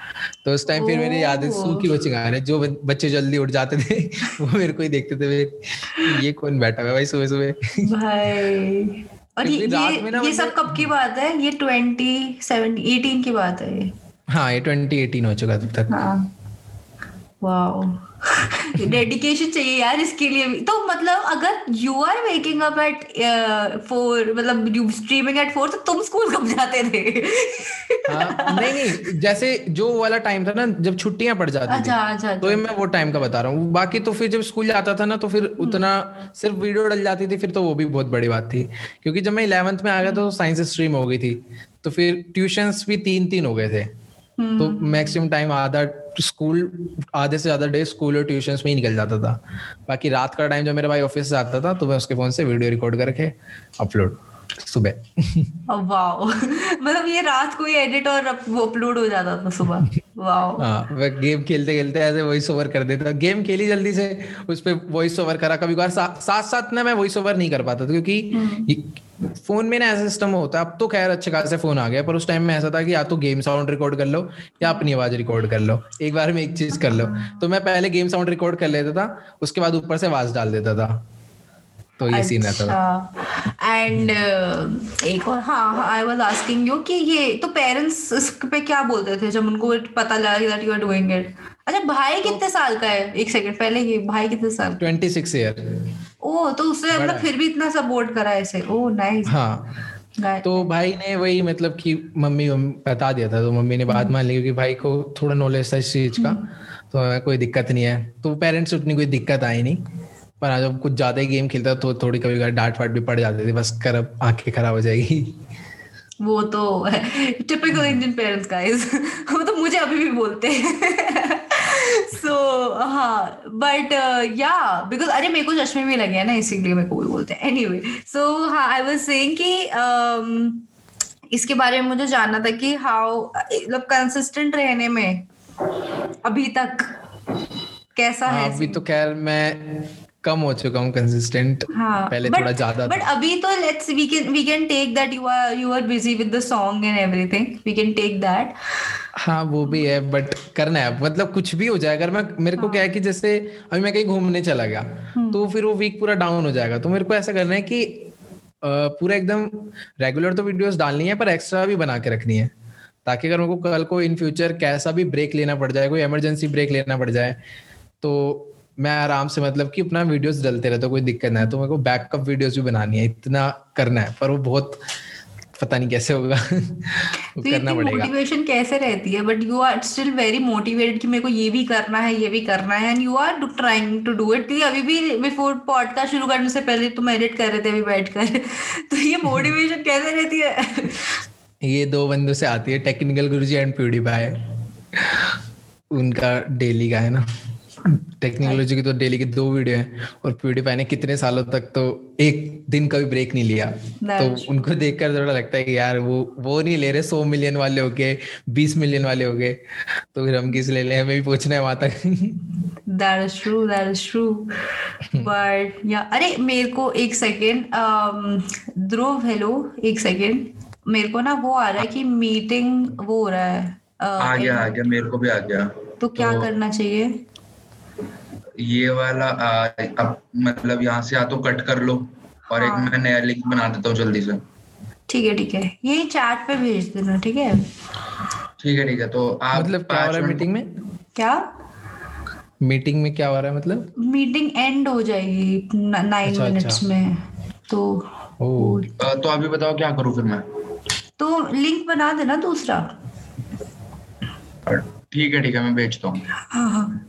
तो उस टाइम फिर मेरी याद है सू की वॉचिंग आ रही है। जो बच्चे जल्दी उठ जाते थे वो मेरे को ही देखते थे ये कौन बैठा हुआ भाई सुबह सुबह भाई। और ये ये ये मतलब- सब कब की बात है? ये ट्वेंटी सेवन एटीन की बात है हाँ ये ट्वेंटी एटीन हो चुका तब तक। हाँ। वाओ डेडिकेशन चाहिए यार इसके लिए। भी तो मतलब अगर you are waking up at four मतलब यू स्ट्रीमिंग एट फोर तो तुम स्कूल कब जाते थे? हाँ, नहीं नहीं जैसे जो वाला टाइम था ना जब छुट्टियाँ पड़ जाती अच्छा, थी अच्छा, तो ये मैं वो टाइम का बता रहा हूँ। बाकी तो फिर जब स्कूल जाता था ना तो फिर उतना सिर्फ़ वीडियो डल जाती थी फिर तो वो भी बहुत बड़ी बात थी। क्योंकि जब मैं इलेवेंथ में आ गया तो साइंस स्ट्रीम हो गई थी। तो फिर ट्यूशंस भी तीन तीन हो गए थे। तो मैक्सिमम टाइम आधा स्कूल आधे से ज़्यादा डे स्कूल और ट्यूशन में ही निकल जाता था। बाकी रात का टाइम जब मेरे भाई ऑफ़िस से आता था तो मैं उसके फ़ोन से वीडियो रिकॉर्ड करके अपलोड सुबह। वाओ मतलब ये रात को ही एडिट और अपलोड हो जाता था सुबह। वाओ हाँ मैं गेम खेलते खेलते ऐसे वॉइस ओवर कर देता। गेम खेली जल्दी से उस पर वॉइस ओवर करा। कभी कभार साथ साथ ना मैं वॉइस ओवर नहीं कर पाता था क्योंकि फ़ोन में ना ऐसा सिस्टम होता है। अब तो खैर अच्छे खासे फ़ोन आ गया पर उस टाइम में ऐसा था कि या तो गेम साउंड रिकॉर्ड कर लो या अपनी आवाज़ रिकॉर्ड कर लो। एक बार में एक चीज़ कर लो। तो मैं पहले गेम साउंड रिकॉर्ड कर लेता था उसके बाद ऊपर से आवाज़ डाल देता था। तो ये सीन रहता था। एंड uh, एक और हाँ आई वाज आस्किंग यू कि ये तो पेरेंट्स इस पे क्या बोलते थे जब उनको पता लगा that you are doing it अच्छा भाई कितने साल का है? एक सेकंड पहले ये भाई कितने साल? 26 ईयर ओ तो उसने मतलब फिर भी इतना सपोर्ट करा ऐसे। ओ नाइस हाँ। तो भाई ने वही मतलब कि मम्मी बता दिया था तो मम्मी ने बात मान ली क्योंकि भाई को थोड़ा नॉलेज था इस चीज़ का हम्म। तो कोई दिक्कत नहीं है। तो पेरेंट्स उतनी कोई दिक्कत आई नहीं पर जब कुछ ज़्यादा ही गेम खेलता तो थोड़ी कभी डांट वाट भी पड़ जाती थी बस कर अब आँखें खराब हो जाएगी। वो तो टिपिकल इंडियन पेरेंट्स गाइस वो तो मुझे अभी भी बोलते हैं। सो हाँ बट या बिकॉज़ अरे मेरे को चश्मे भी लगे हैं ना इसीलिए मेरे को भी बोलते हैं। एनीवे सो हाँ आई वॉज़ सेइंग कि um, इसके बारे में मुझे जानना था कि हाउ मतलब कंसिस्टेंट रहने में अभी तक कैसा हाँ, है? अभी तो खैर मैं कम हो चुका हूँ कंसिस्टेंट हाँ, पहले but, थोड़ा ज़्यादा बट अभी तो let's we can we can take that you are you are busy with the song and everything we can take that हाँ वो भी है बट करना है। मतलब कुछ भी हो जाए अगर मैं मेरे को हाँ. क्या है कि जैसे अभी मैं कहीं घूमने चला गया हम्म। तो फिर वो वीक पूरा डाउन हो जाएगा। तो मेरे को ऐसा करना है कि पूरा एकदम रेगुलर तो वीडियोस डालनी है पर एक्स्ट्रा भी बना के रखनी है। ताकि अगर मेरे को कल को इन फ्यूचर कैसा भी ब्रेक लेना पड़ जाए कोई इमरजेंसी ब्रेक लेना पड़ जाए तो मैं आराम से मतलब कि अपना वीडियोस डलते रहते कोई दिक्कत ना है। तो मेरे को बैकअप वीडियोस भी बनानी है इतना करना है पर वो बहुत पता नहीं कैसे होगा। तो करना पड़ेगा। मोटिवेशन कैसे रहती है? But you are still very motivated कि मेरे को ये भी करना है ये भी करना है and you are trying to do it क्योंकि अभी भी बिफोर पॉडकास्ट शुरू करने से पहले तुम एडिट कर रहे थे अभी बैठ कर तो ये मोटिवेशन कैसे रहती है? ये दो बंदों से आती है टेक्निकल गुरुजी एंड प्यूडीफाई उनका डेली का है ना? टेक्नोलॉजी की तो डेली की दो वीडियो है और प्यूडीफाई ने कितने सालों तक तो एक दिन का भी ब्रेक नहीं लिया। तो उनको देखकर थोड़ा लगता है कि यार वो वो नहीं ले रहे सौ मिलियन वाले हो गए बीस मिलियन वाले हो गए। तो फिर हम किस ले ले हमें भी पूछना है वहाँ तक that is true that is true but या अरे मेरे को एक सेकेंड um, ध्रुव हेलो एक सेकेंड मेरे को ना वो आ रहा है कि मीटिंग वो हो रहा है uh, आ गया आ गया मेरे को भी आ गया। तो क्या तो, करना चाहिए? ये वाला आ, अब मतलब यहाँ से या तो कट कर लो और हाँ. एक मैं नया लिंक बना देता हूँ जल्दी से। ठीक है ठीक है। यही चैट पे भेज देना ठीक है? ठीक है ठीक है। तो आप मतलब क्या हो रहा है मीटिंग में? क्या? मीटिंग में क्या हो रहा है मतलब? मीटिंग एंड हो जाएगी नाइन अच्छा, मिनट्स अच्छा। में। तो ओ। तो अभी बताओ क्या करूँ फिर मैं? तो लिंक बना देना दूसरा। ठीक है ठीक है मैं भेजता हूँ। हाँ हाँ।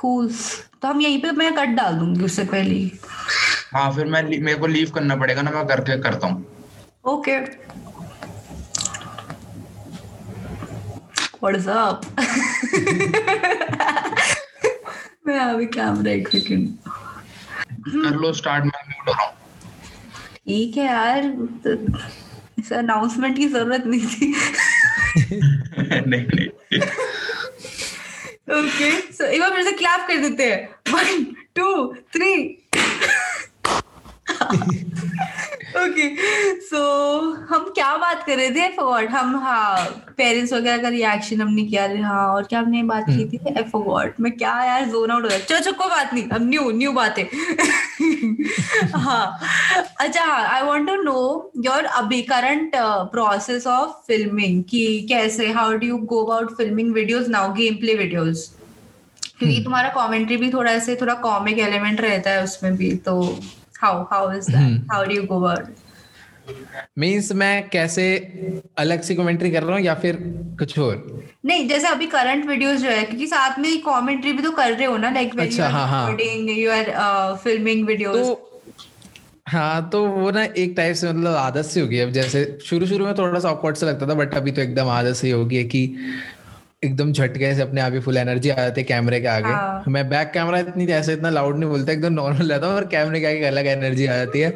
कूल्स। तो हम यहीं पे मैं कट डाल दूँगी उससे पहले हाँ। फिर मैं मेरे को लीव करना पड़ेगा ना मैं करके करता हूँ। ओके व्हाट्स अप मैं अभी कैमरा एक सेकंड कर लो स्टार्ट मैं म्यूट हो रहा हूँ। ठीक है यार इस अनाउंसमेंट की ज़रूरत नहीं थी। नहीं नहीं। ओके सो एक बार फिर से क्लैप कर देते हैं। One two three okay so हम क्या बात कर रहे थे? फॉरगॉट हम हाँ पेरेंट्स वगैरह का रिएक्शन हमने किया हाँ और क्या हमने बात की थी? आई फॉरगॉट मैं क्या यार जोन आउट हो गया चलो चलो कोई बात नहीं। अब न्यू न्यू बातें हाँ। अच्छा हाँ I want to know your अभी करंट प्रोसेस ऑफ़ फिल्मिंग कि कैसे how do you go about filming videos now game play videos क्योंकि हम्म। तुम्हारा कमेंट्री भी थोड़ा ऐसे थोड़ा कॉमिक एलिमेंट रहता है उसमें भी तो how how is hmm. That how do you go about means मैं कैसे अलग से कमेंट्री कर रहा हूँ या फिर कुछ और? नहीं जैसे अभी करंट वीडियोस जो है क्योंकि साथ में कमेंट्री भी तो कर रहे हो ना लाइक अच्छा, हाँ, हाँ। यू आर फिल्मिंग वीडियोस तो हाँ तो वो ना एक टाइप से मतलब आदत सी होगी अब जैसे शुरू शुरू में थोड़ा सा ऑकवर्ड सा लगता था बट अभी तो एकदम आदत सी होगी कि एकदम झटके से अपने आप ही फुल एनर्जी आ जाती है कैमरे के आगे। हाँ। मैं बैक कैमरा इतनी ऐसे इतना लाउड नहीं बोलता एकदम नॉर्मल रहता हूँ और कैमरे के आगे अलग एनर्जी आ जाती है।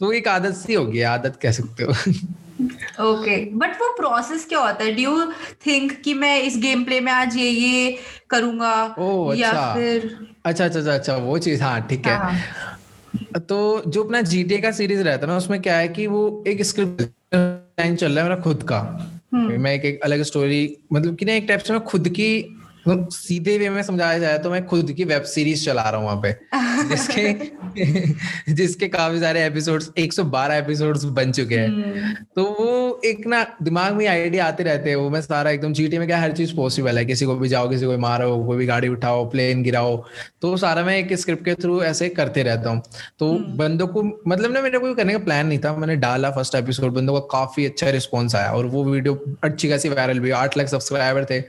तो एक आदत सी होगी आदत कह सकते हो। ओके बट वो प्रोसेस क्या होता है? डू यू थिंक कि मैं इस गेम प्ले में आज ये ये करूँगा? ओह, या अच्छा। फिर अच्छा अच्छा अच्छा अच्छा वो चीज़ हाँ ठीक है। हाँ, तो जो अपना जीटीए का सीरीज़ रहता है ना उसमें क्या है कि वो एक स्क्रिप्ट चल रहा है मेरा खुद का। मैं एक, एक अलग स्टोरी मतलब कि ना एक टाइप से मैं खुद की मतलब सीधे वे में समझाया जाए तो मैं खुद की वेब सीरीज़ चला रहा हूँ वहाँ पे। जिसके जिसके काफ़ी सारे एपिसोड्स 112 एपिसोड्स बन चुके हैं। हम्म, तो वो एक ना दिमाग में आइडिया आते रहते हैं। वो मैं सारा एकदम जीटी में क्या हर चीज़ पॉसिबल है। किसी को भी जाओ किसी को भी मारो कोई भी गाड़ी उठाओ प्लेन गिराओ। तो सारा मैं एक स्क्रिप्ट के थ्रू ऐसे करते रहता हूँ। तो बंदों को मतलब ना मेरे को करने का प्लान नहीं था। मैंने डाला फ़र्स्ट एपिसोड बंदों का काफ़ी अच्छा रिस्पॉन्स आया। और वो वीडियो अच्छी खासी वायरल भी आठ लाख सब्सक्राइबर थे।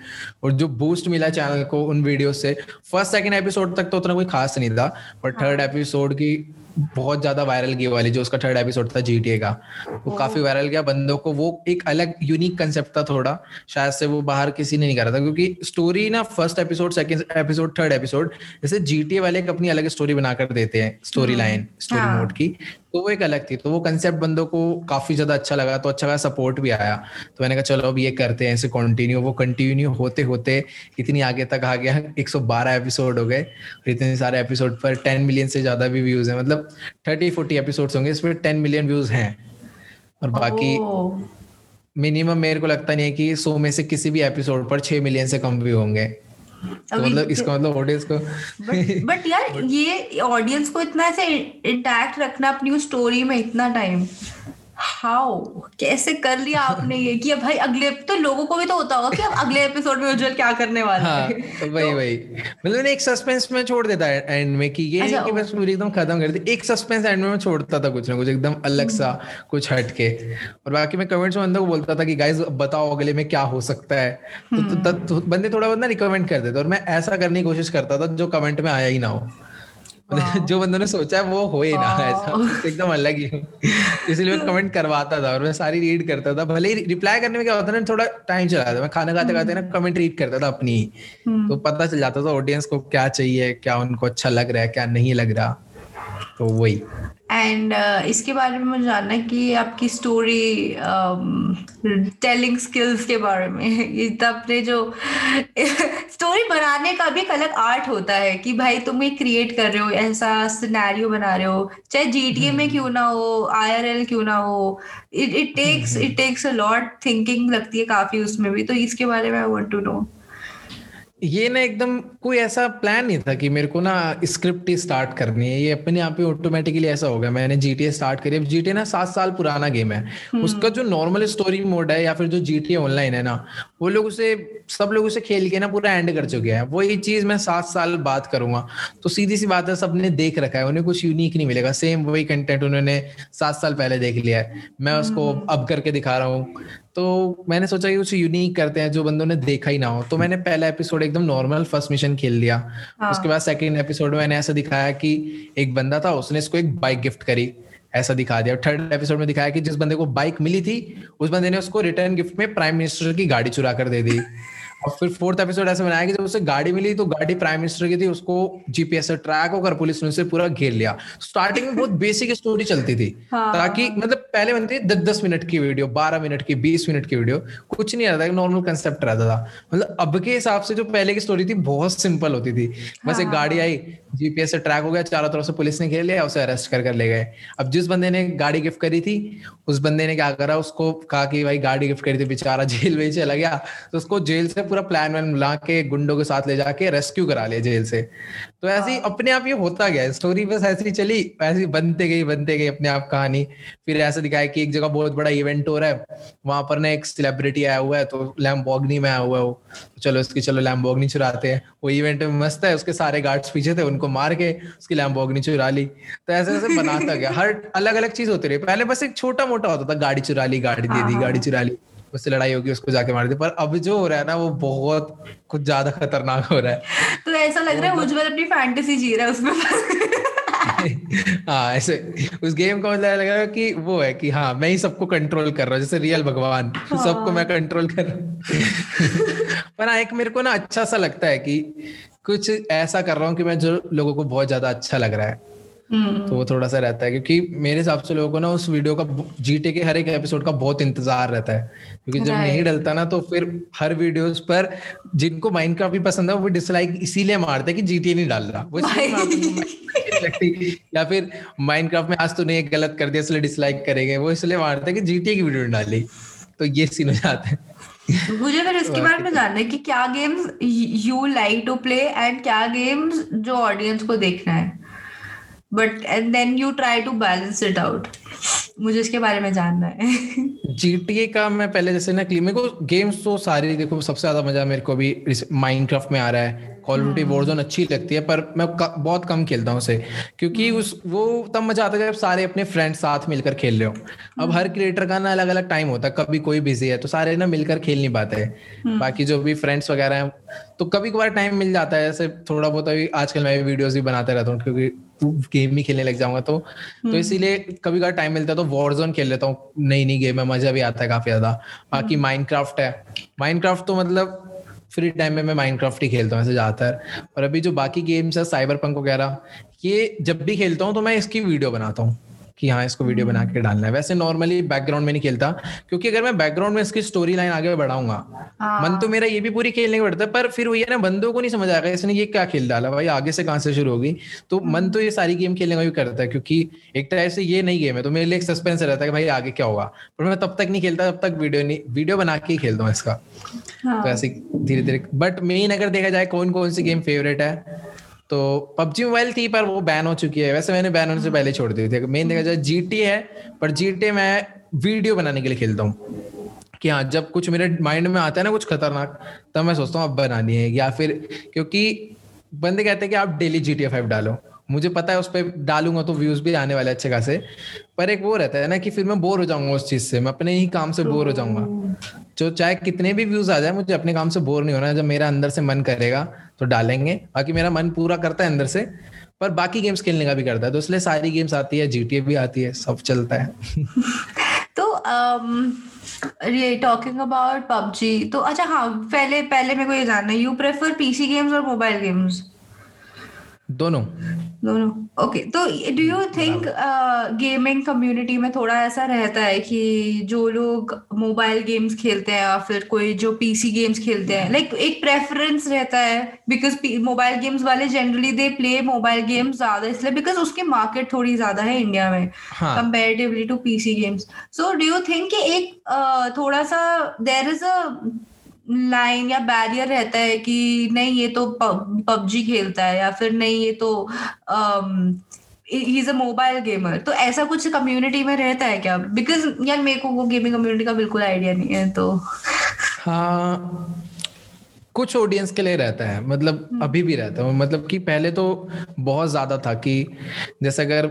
और जो बूस्ट मिला चैनल को उन वीडियो से फ़र्स्ट सेकंड एपिसोड तक तो उतना कोई खास नहीं था पर थर्ड एपिसोड की बहुत ज़्यादा वायरल की वाली जो उसका थर्ड एपिसोड था जीटीए का वो काफ़ी वायरल गया बंदों को वो एक अलग यूनिक कंसेप्ट था थोड़ा शायद से वो बाहर किसी ने नहीं करा था क्योंकि स्टोरी ना first episode second episode third episode जैसे जीटीए वाले एक अपनी अलग स्टोरी बनाकर देते हैं। Story line story. मोड की तो वो एक अलग थी। तो वो कंसेप्ट बंदों को काफ़ी ज़्यादा अच्छा लगा तो अच्छा खासा सपोर्ट भी आया। तो मैंने कहा चलो अब ये करते हैं ऐसे कंटिन्यू वो कंटिन्यू होते होते इतनी आगे तक आ गया 112 एपिसोड हो गए और इतने सारे एपिसोड पर 10 मिलियन से ज़्यादा भी व्यूज़ हैं। मतलब 30 40 एपिसोड्स होंगे इस पर 10 मिलियन व्यूज़ हैं। और बाकी मिनिमम मेरे को लगता नहीं है कि 100 में से किसी भी एपिसोड पर छह मिलियन से कम व्यू होंगे। तो मतलब इसका मतलब ऑडियंस को बट बट यार ये ऑडियंस को इतना ऐसे इंटैक्ट रखना अपनी स्टोरी में इतना टाइम हाउ? कैसे कर लिया आपने ये? कि अब भाई अगले तो लोगों को भी तो होता होगा कि अब अगले एपिसोड में उज्जवल क्या करने वाला हाँ है? वही वही। मतलब एक सस्पेंस में छोड़ देता है एंड में कि ये अच्छा, कि बस पूरी एकदम खत्म कर दी। एक सस्पेंस एंड में मैं छोड़ता था कुछ ना कुछ एकदम अलग सा कुछ हट के। और बाकी मैं कमेंट्स में बंदों को बोलता था कि गाइस बताओ अगले में क्या हो सकता है? तो, तो, तो, तो बंदे थोड़ा बहुत ना रिकमेंड कर देते और मैं ऐसा करने की कोशिश करता था जो कमेंट में आया ही ना हो। जो बंदों ने सोचा है वो हो ही ना ऐसा। एकदम अलग ही। इसलिए मैं कमेंट करवाता था और मैं सारी रीड करता था। भले ही रिप्लाई करने में क्या होता है ना थोड़ा टाइम चला था मैं खाना खाते खाते ना कमेंट रीड करता था अपनी ही। तो पता चल जाता था ऑडियंस को क्या चाहिए क्या उनको अच्छा लग रहा है क्या नहीं लग रहा। तो वही। एंड uh, इसके बारे में मुझे जानना है कि आपकी स्टोरी टेलिंग स्किल्स के बारे में ये तो अपने जो स्टोरी बनाने का भी एक अलग आर्ट होता है कि भाई तुम ये क्रिएट कर रहे हो ऐसा सिनेरियो बना रहे हो। चाहे जीटीए में क्यों ना हो आईआरएल क्यों ना हो it it takes it takes a lot thinking लगती है काफ़ी उसमें भी। तो इसके बारे में आई वांट टू नो ये ना एकदम कोई ऐसा प्लान नहीं था कि मेरे को ना स्क्रिप्ट ही स्टार्ट करनी है। ये अपने आप ही ऑटोमेटिकली ऐसा हो गया। मैंने जीटीए स्टार्ट करी। अब जीटीए ना सात साल पुराना गेम है। उसका जो नॉर्मल स्टोरी मोड है या फिर जो जीटीए ऑनलाइन है ना वो लोग उसे सब लोग उसे खेल के ना पूरा एंड कर चुके हैं। वही चीज़ मैं सात साल बात करूँगा। तो सीधी सी बात है सबने देख रखा है। उन्हें कुछ यूनिक नहीं मिलेगा। सेम वही कंटेंट उन्होंने सात साल पहले देख लिया है। मैं उसको अब करके दिखा रहा हूँ। तो मैंने सोचा कि कुछ यूनिक करते हैं जो बंदों ने देखा ही ना हो। तो मैंने पहला एपिसोड एकदम नॉर्मल फ़र्स्ट मिशन खेल लिया। हाँ। उसके बाद सेकंड एपिसोड में मैंने ऐसा दिखाया कि एक बंदा था उसने इसको एक बाइक गिफ्ट करी। ऐसा दिखा दिया। थर्ड एपिसोड में दिखाया कि जिस बंदे को बाइक मिली थी उस बंदे ने उसको रिटर्न गिफ्ट में प्राइम मिनिस्टर की गाड़ी चुरा कर दे दी। और फिर फोर्थ एपिसोड ऐसे बनाया कि जब उसे गाड़ी मिली तो गाड़ी प्राइम मिनिस्टर की थी उसको जीपीएस से ट्रैक होकर पुलिस ने उसे पूरा घेर लिया। स्टार्टिंग में बहुत बेसिक स्टोरी चलती थी हाँ। ताकि मतलब पहले बनती थी दस दस मिनट की वीडियो बारह मिनट की बीस मिनट की वीडियो कुछ नहीं रहता नॉर्मल कंसेप्ट रहता था। मतलब अब के हिसाब से जो पहले की स्टोरी थी बहुत सिंपल होती थी। बस एक गाड़ी आई जीपीएस से ट्रैक हो गया चारों तरफ़ से पुलिस ने घेर लिया उसे अरेस्ट कर कर ले गए। अब जिस बंदे ने गाड़ी गिफ्ट करी थी उस बंदे ने क्या करा उसको कहा कि भाई गाड़ी गिफ्ट करी थी बेचारा जेल में ही चला गया तो उसको जेल से पूरा प्लान वैन मिला के गुंडों के साथ ले जाके रेस्क्यू करा लिया जेल से। तो ऐसे ही। हाँ। अपने आप ये होता गया स्टोरी बस ऐसी ही चली ऐसी बनते गई बनते गई अपने आप कहानी। फिर ऐसा दिखाया कि एक जगह बहुत बड़ा इवेंट हो रहा है। वहाँ पर ना एक सेलिब्रिटी आया हुआ है तो लैम्बोर्गिनी में आया हुआ है वो। तो चलो उसकी चलो लैम्बोर्गिनी चुराते हैं। वो इवेंट में मस्त है उसके सारे गार्ड्स पीछे थे उनको मार के उसकी लैम्बोर्गिनी चुरा ली। तो ऐसे ऐसे बनाता गया। हर अलग अलग चीज़ होती रही। पहले बस एक छोटा मोटा होता था गाड़ी चुरा ली गाड़ी दे दी हाँ, गाड़ी चुरा ली। उससे लड़ाई होगी उसको जाके मार दी पर अब जो हो रहा है ना वो बहुत कुछ ज़्यादा खतरनाक हो रहा है। तो ऐसा लग रहा है उज्जवल अपनी फैंटेसी जी रहा है उसमें। हाँ ऐसे उस गेम का मतलब लग रहा है कि वो है कि हाँ मैं ही सबको कंट्रोल कर रहा हूँ जैसे रियल भगवान। हाँ। सबको मैं कंट्रोल कर रहा हूँ। पर हाँ एक मेरे को ना अच्छा सा लगता है कि कुछ ऐसा कर रहा हूँ कि मैं जो लोगों को बहुत ज़्यादा अच्छा लग रहा है। तो वो थोड़ा सा रहता है क्योंकि मेरे हिसाब से लोगों को ना उस वीडियो का जीटे के हर एक एपिसोड का बहुत इंतज़ार रहता है क्योंकि जब नहीं डलता ना तो फिर हर वीडियोस पर जिनको माइनक्राफ्ट भी पसंद है वो डिसलाइक इसीलिए मारते हैं कि जीटीए नहीं डाल रहा। वो कि लगती या फिर माइनक्राफ्ट में आज तूने ये गलत कर दिया इसलिए डिसलाइक करेंगे वो इसलिए मारते हैं कि जीटीए की वीडियो डाली। तो ये सीन हो जाता है। मुझे फिर इसके बारे में जानना है कि क्या games you like to play and क्या गेम्स जो ऑडियंस को देखना है? but and then you try to balance it out. मुझे इसके बारे में जानना है। जीटीए का मैं पहले जैसे ना क्ली- मेरे को गेम्स तो सारी देखो सबसे ज़्यादा मज़ा मेरे को भी माइनक्राफ्ट में आ रहा है। कॉल ड्यूटी वॉरजोन अच्छी लगती है पर मैं बहुत कम खेलता हूँ उसे। क्योंकि उस वो तब मज़ा आता है जब सारे अपने फ्रेंड्स साथ मिलकर खेल रहे हो। अब हर क्रिएटर का ना अलग अलग टाइम होता है कभी कोई बिज़ी है तो सारे ना मिलकर खेल नहीं पाते। बाकी जो भी फ्रेंड्स वगैरह हैं तो कभी कभार टाइम मिल जाता है ऐसे थोड़ा बहुत अभी आजकल मैं वीडियोस भी बनाते रहता हूँ क्योंकि गेम ही खेलने लग जाऊँगा तो। तो इसीलिए कभी कभार टाइम मिलता है तो वॉर जोन खेल लेता हूँ। नई नई गेम है मज़ा भी आता है काफ़ी ज़्यादा। बाकी माइनक्राफ्ट है। माइनक्राफ्ट तो मतलब फ्री टाइम में मैं माइनक्राफ्ट ही खेलता हूँ ऐसे ज़्यादातर। और अभी जो बाकी गेम्स है साइबर पंक वगैरह ये जब भी खेलता हूँ तो मैं इसकी वीडियो बनाता हूँ। कि हाँ इसको वीडियो बना के डालना है। वैसे नॉर्मली बैकग्राउंड में नहीं खेलता क्योंकि अगर मैं बैकग्राउंड में इसकी स्टोरी लाइन आगे बढ़ाऊँगा हाँ। मन तो मेरा ये भी पूरी खेलने का पड़ता है पर फिर वही है ना बंदों को नहीं समझ आएगा इसने ये क्या खेल डाला भाई आगे से कहाँ से शुरू होगी? तो मन तो ये सारी गेम खेलने का भी करता है क्योंकि एक टाइप से ये नहीं गेम है तो मेरे लिए एक सस्पेंस रहता है कि भाई आगे क्या होगा। पर मैं तब तक नहीं खेलता तब तक वीडियो नहीं वीडियो बना के ही खेलता हूँ इसका। हाँ। तो ऐसे धीरे धीरे बट मेन अगर देखा जाए कौन कौन सी गेम फेवरेट है तो पबजी मोबाइल थी पर वो बैन हो चुकी है। वैसे मैंने बैन होने से पहले छोड़ दी थी। मेन देखा जाए जीटी है पर जीटी मैं वीडियो बनाने के लिए खेलता हूँ। कि हाँ जब कुछ मेरे माइंड में आता है ना कुछ खतरनाक तब मैं सोचता हूँ अब बनानी है। या फिर क्योंकि बंदे कहते हैं कि आप डेली जी टी फाइव डालो। मुझे पता है उस पर डालूँगा तो व्यूज़ भी आने वाले अच्छे खासे। पर एक वो रहता है ना कि फिर मैं बोर हो जाऊँगा उस चीज़ से। मैं अपने ही काम से बोर हो जाऊँगा। जो चाहे कितने भी व्यूज़ आ जाए मुझे अपने काम से बोर नहीं होना। जब मेरा अंदर से मन करेगा तो डालेंगे। बाकी मेरा मन पूरा करता है अंदर से पर बाकी गेम्स खेलने का भी करता है तो इसलिए सारी गेम्स आती है जीटीए भी आती है सब चलता है। तो um, ये टॉकिंग अबाउट पबजी तो अच्छा हाँ पहले पहले मेरे को ये जानना यू प्रेफर पीसी गेम्स और मोबाइल गेम्स दोनों। दोनों। ओके तो do you think gaming community में थोड़ा ऐसा रहता है कि जो लोग मोबाइल गेम्स खेलते हैं या फिर कोई जो पीसी गेम्स खेलते हैं लाइक like, एक प्रेफरेंस रहता है बिकॉज़ मोबाइल गेम्स वाले generally they play mobile games ज़्यादा इसलिए बिकॉज़ उसकी मार्केट थोड़ी ज़्यादा है इंडिया में comparatively to PC games so do you think कि एक uh, थोड़ा सा देर इज़ अ लाइन या बैरियर रहता है कि नहीं ये तो पबजी खेलता है या फिर नहीं ये तो ही इज़ अ मोबाइल गेमर। तो ऐसा कुछ कम्युनिटी में रहता है क्या? बिकॉज़ यार मेरे को वो गेमिंग कम्युनिटी का बिल्कुल आइडिया नहीं है तो। हाँ कुछ ऑडियंस के लिए रहता है मतलब अभी भी रहता है। मतलब कि पहले तो बहुत ज़्यादा था कि जैसे अगर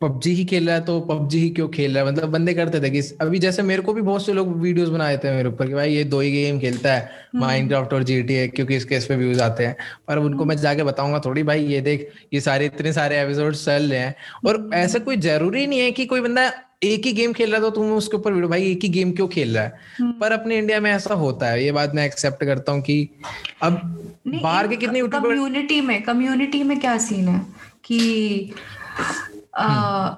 पबजी ही खेल रहा है तो पबजी ही क्यों खेल रहा है? मतलब बंदे करते थे कि अभी जैसे मेरे को भी बहुत से लोग वीडियोस बनाए थे मेरे ऊपर कि भाई ये दो ही गेम खेलता है माइनक्राफ्ट और जीटीए क्योंकि इसके इस पे व्यूज़ आते हैं। पर उनको मैं जाके बताऊँगा थोड़ी भाई ये देख ये सारे इतने सारे एपिसोड चल रहे हैं। और ऐसा कोई ज़रूरी नहीं है कि कोई बंदा एक ही गेम खेल रहा था तुम उसके ऊपर वीडियो भाई एक ही गेम क्यों खेल रहा है? पर अपने इंडिया में ऐसा होता है ये बात मैं एक्सेप्ट करता हूँ कि अब बाहर के कितने कम्युनिटी में कम्युनिटी में क्या सीन है कि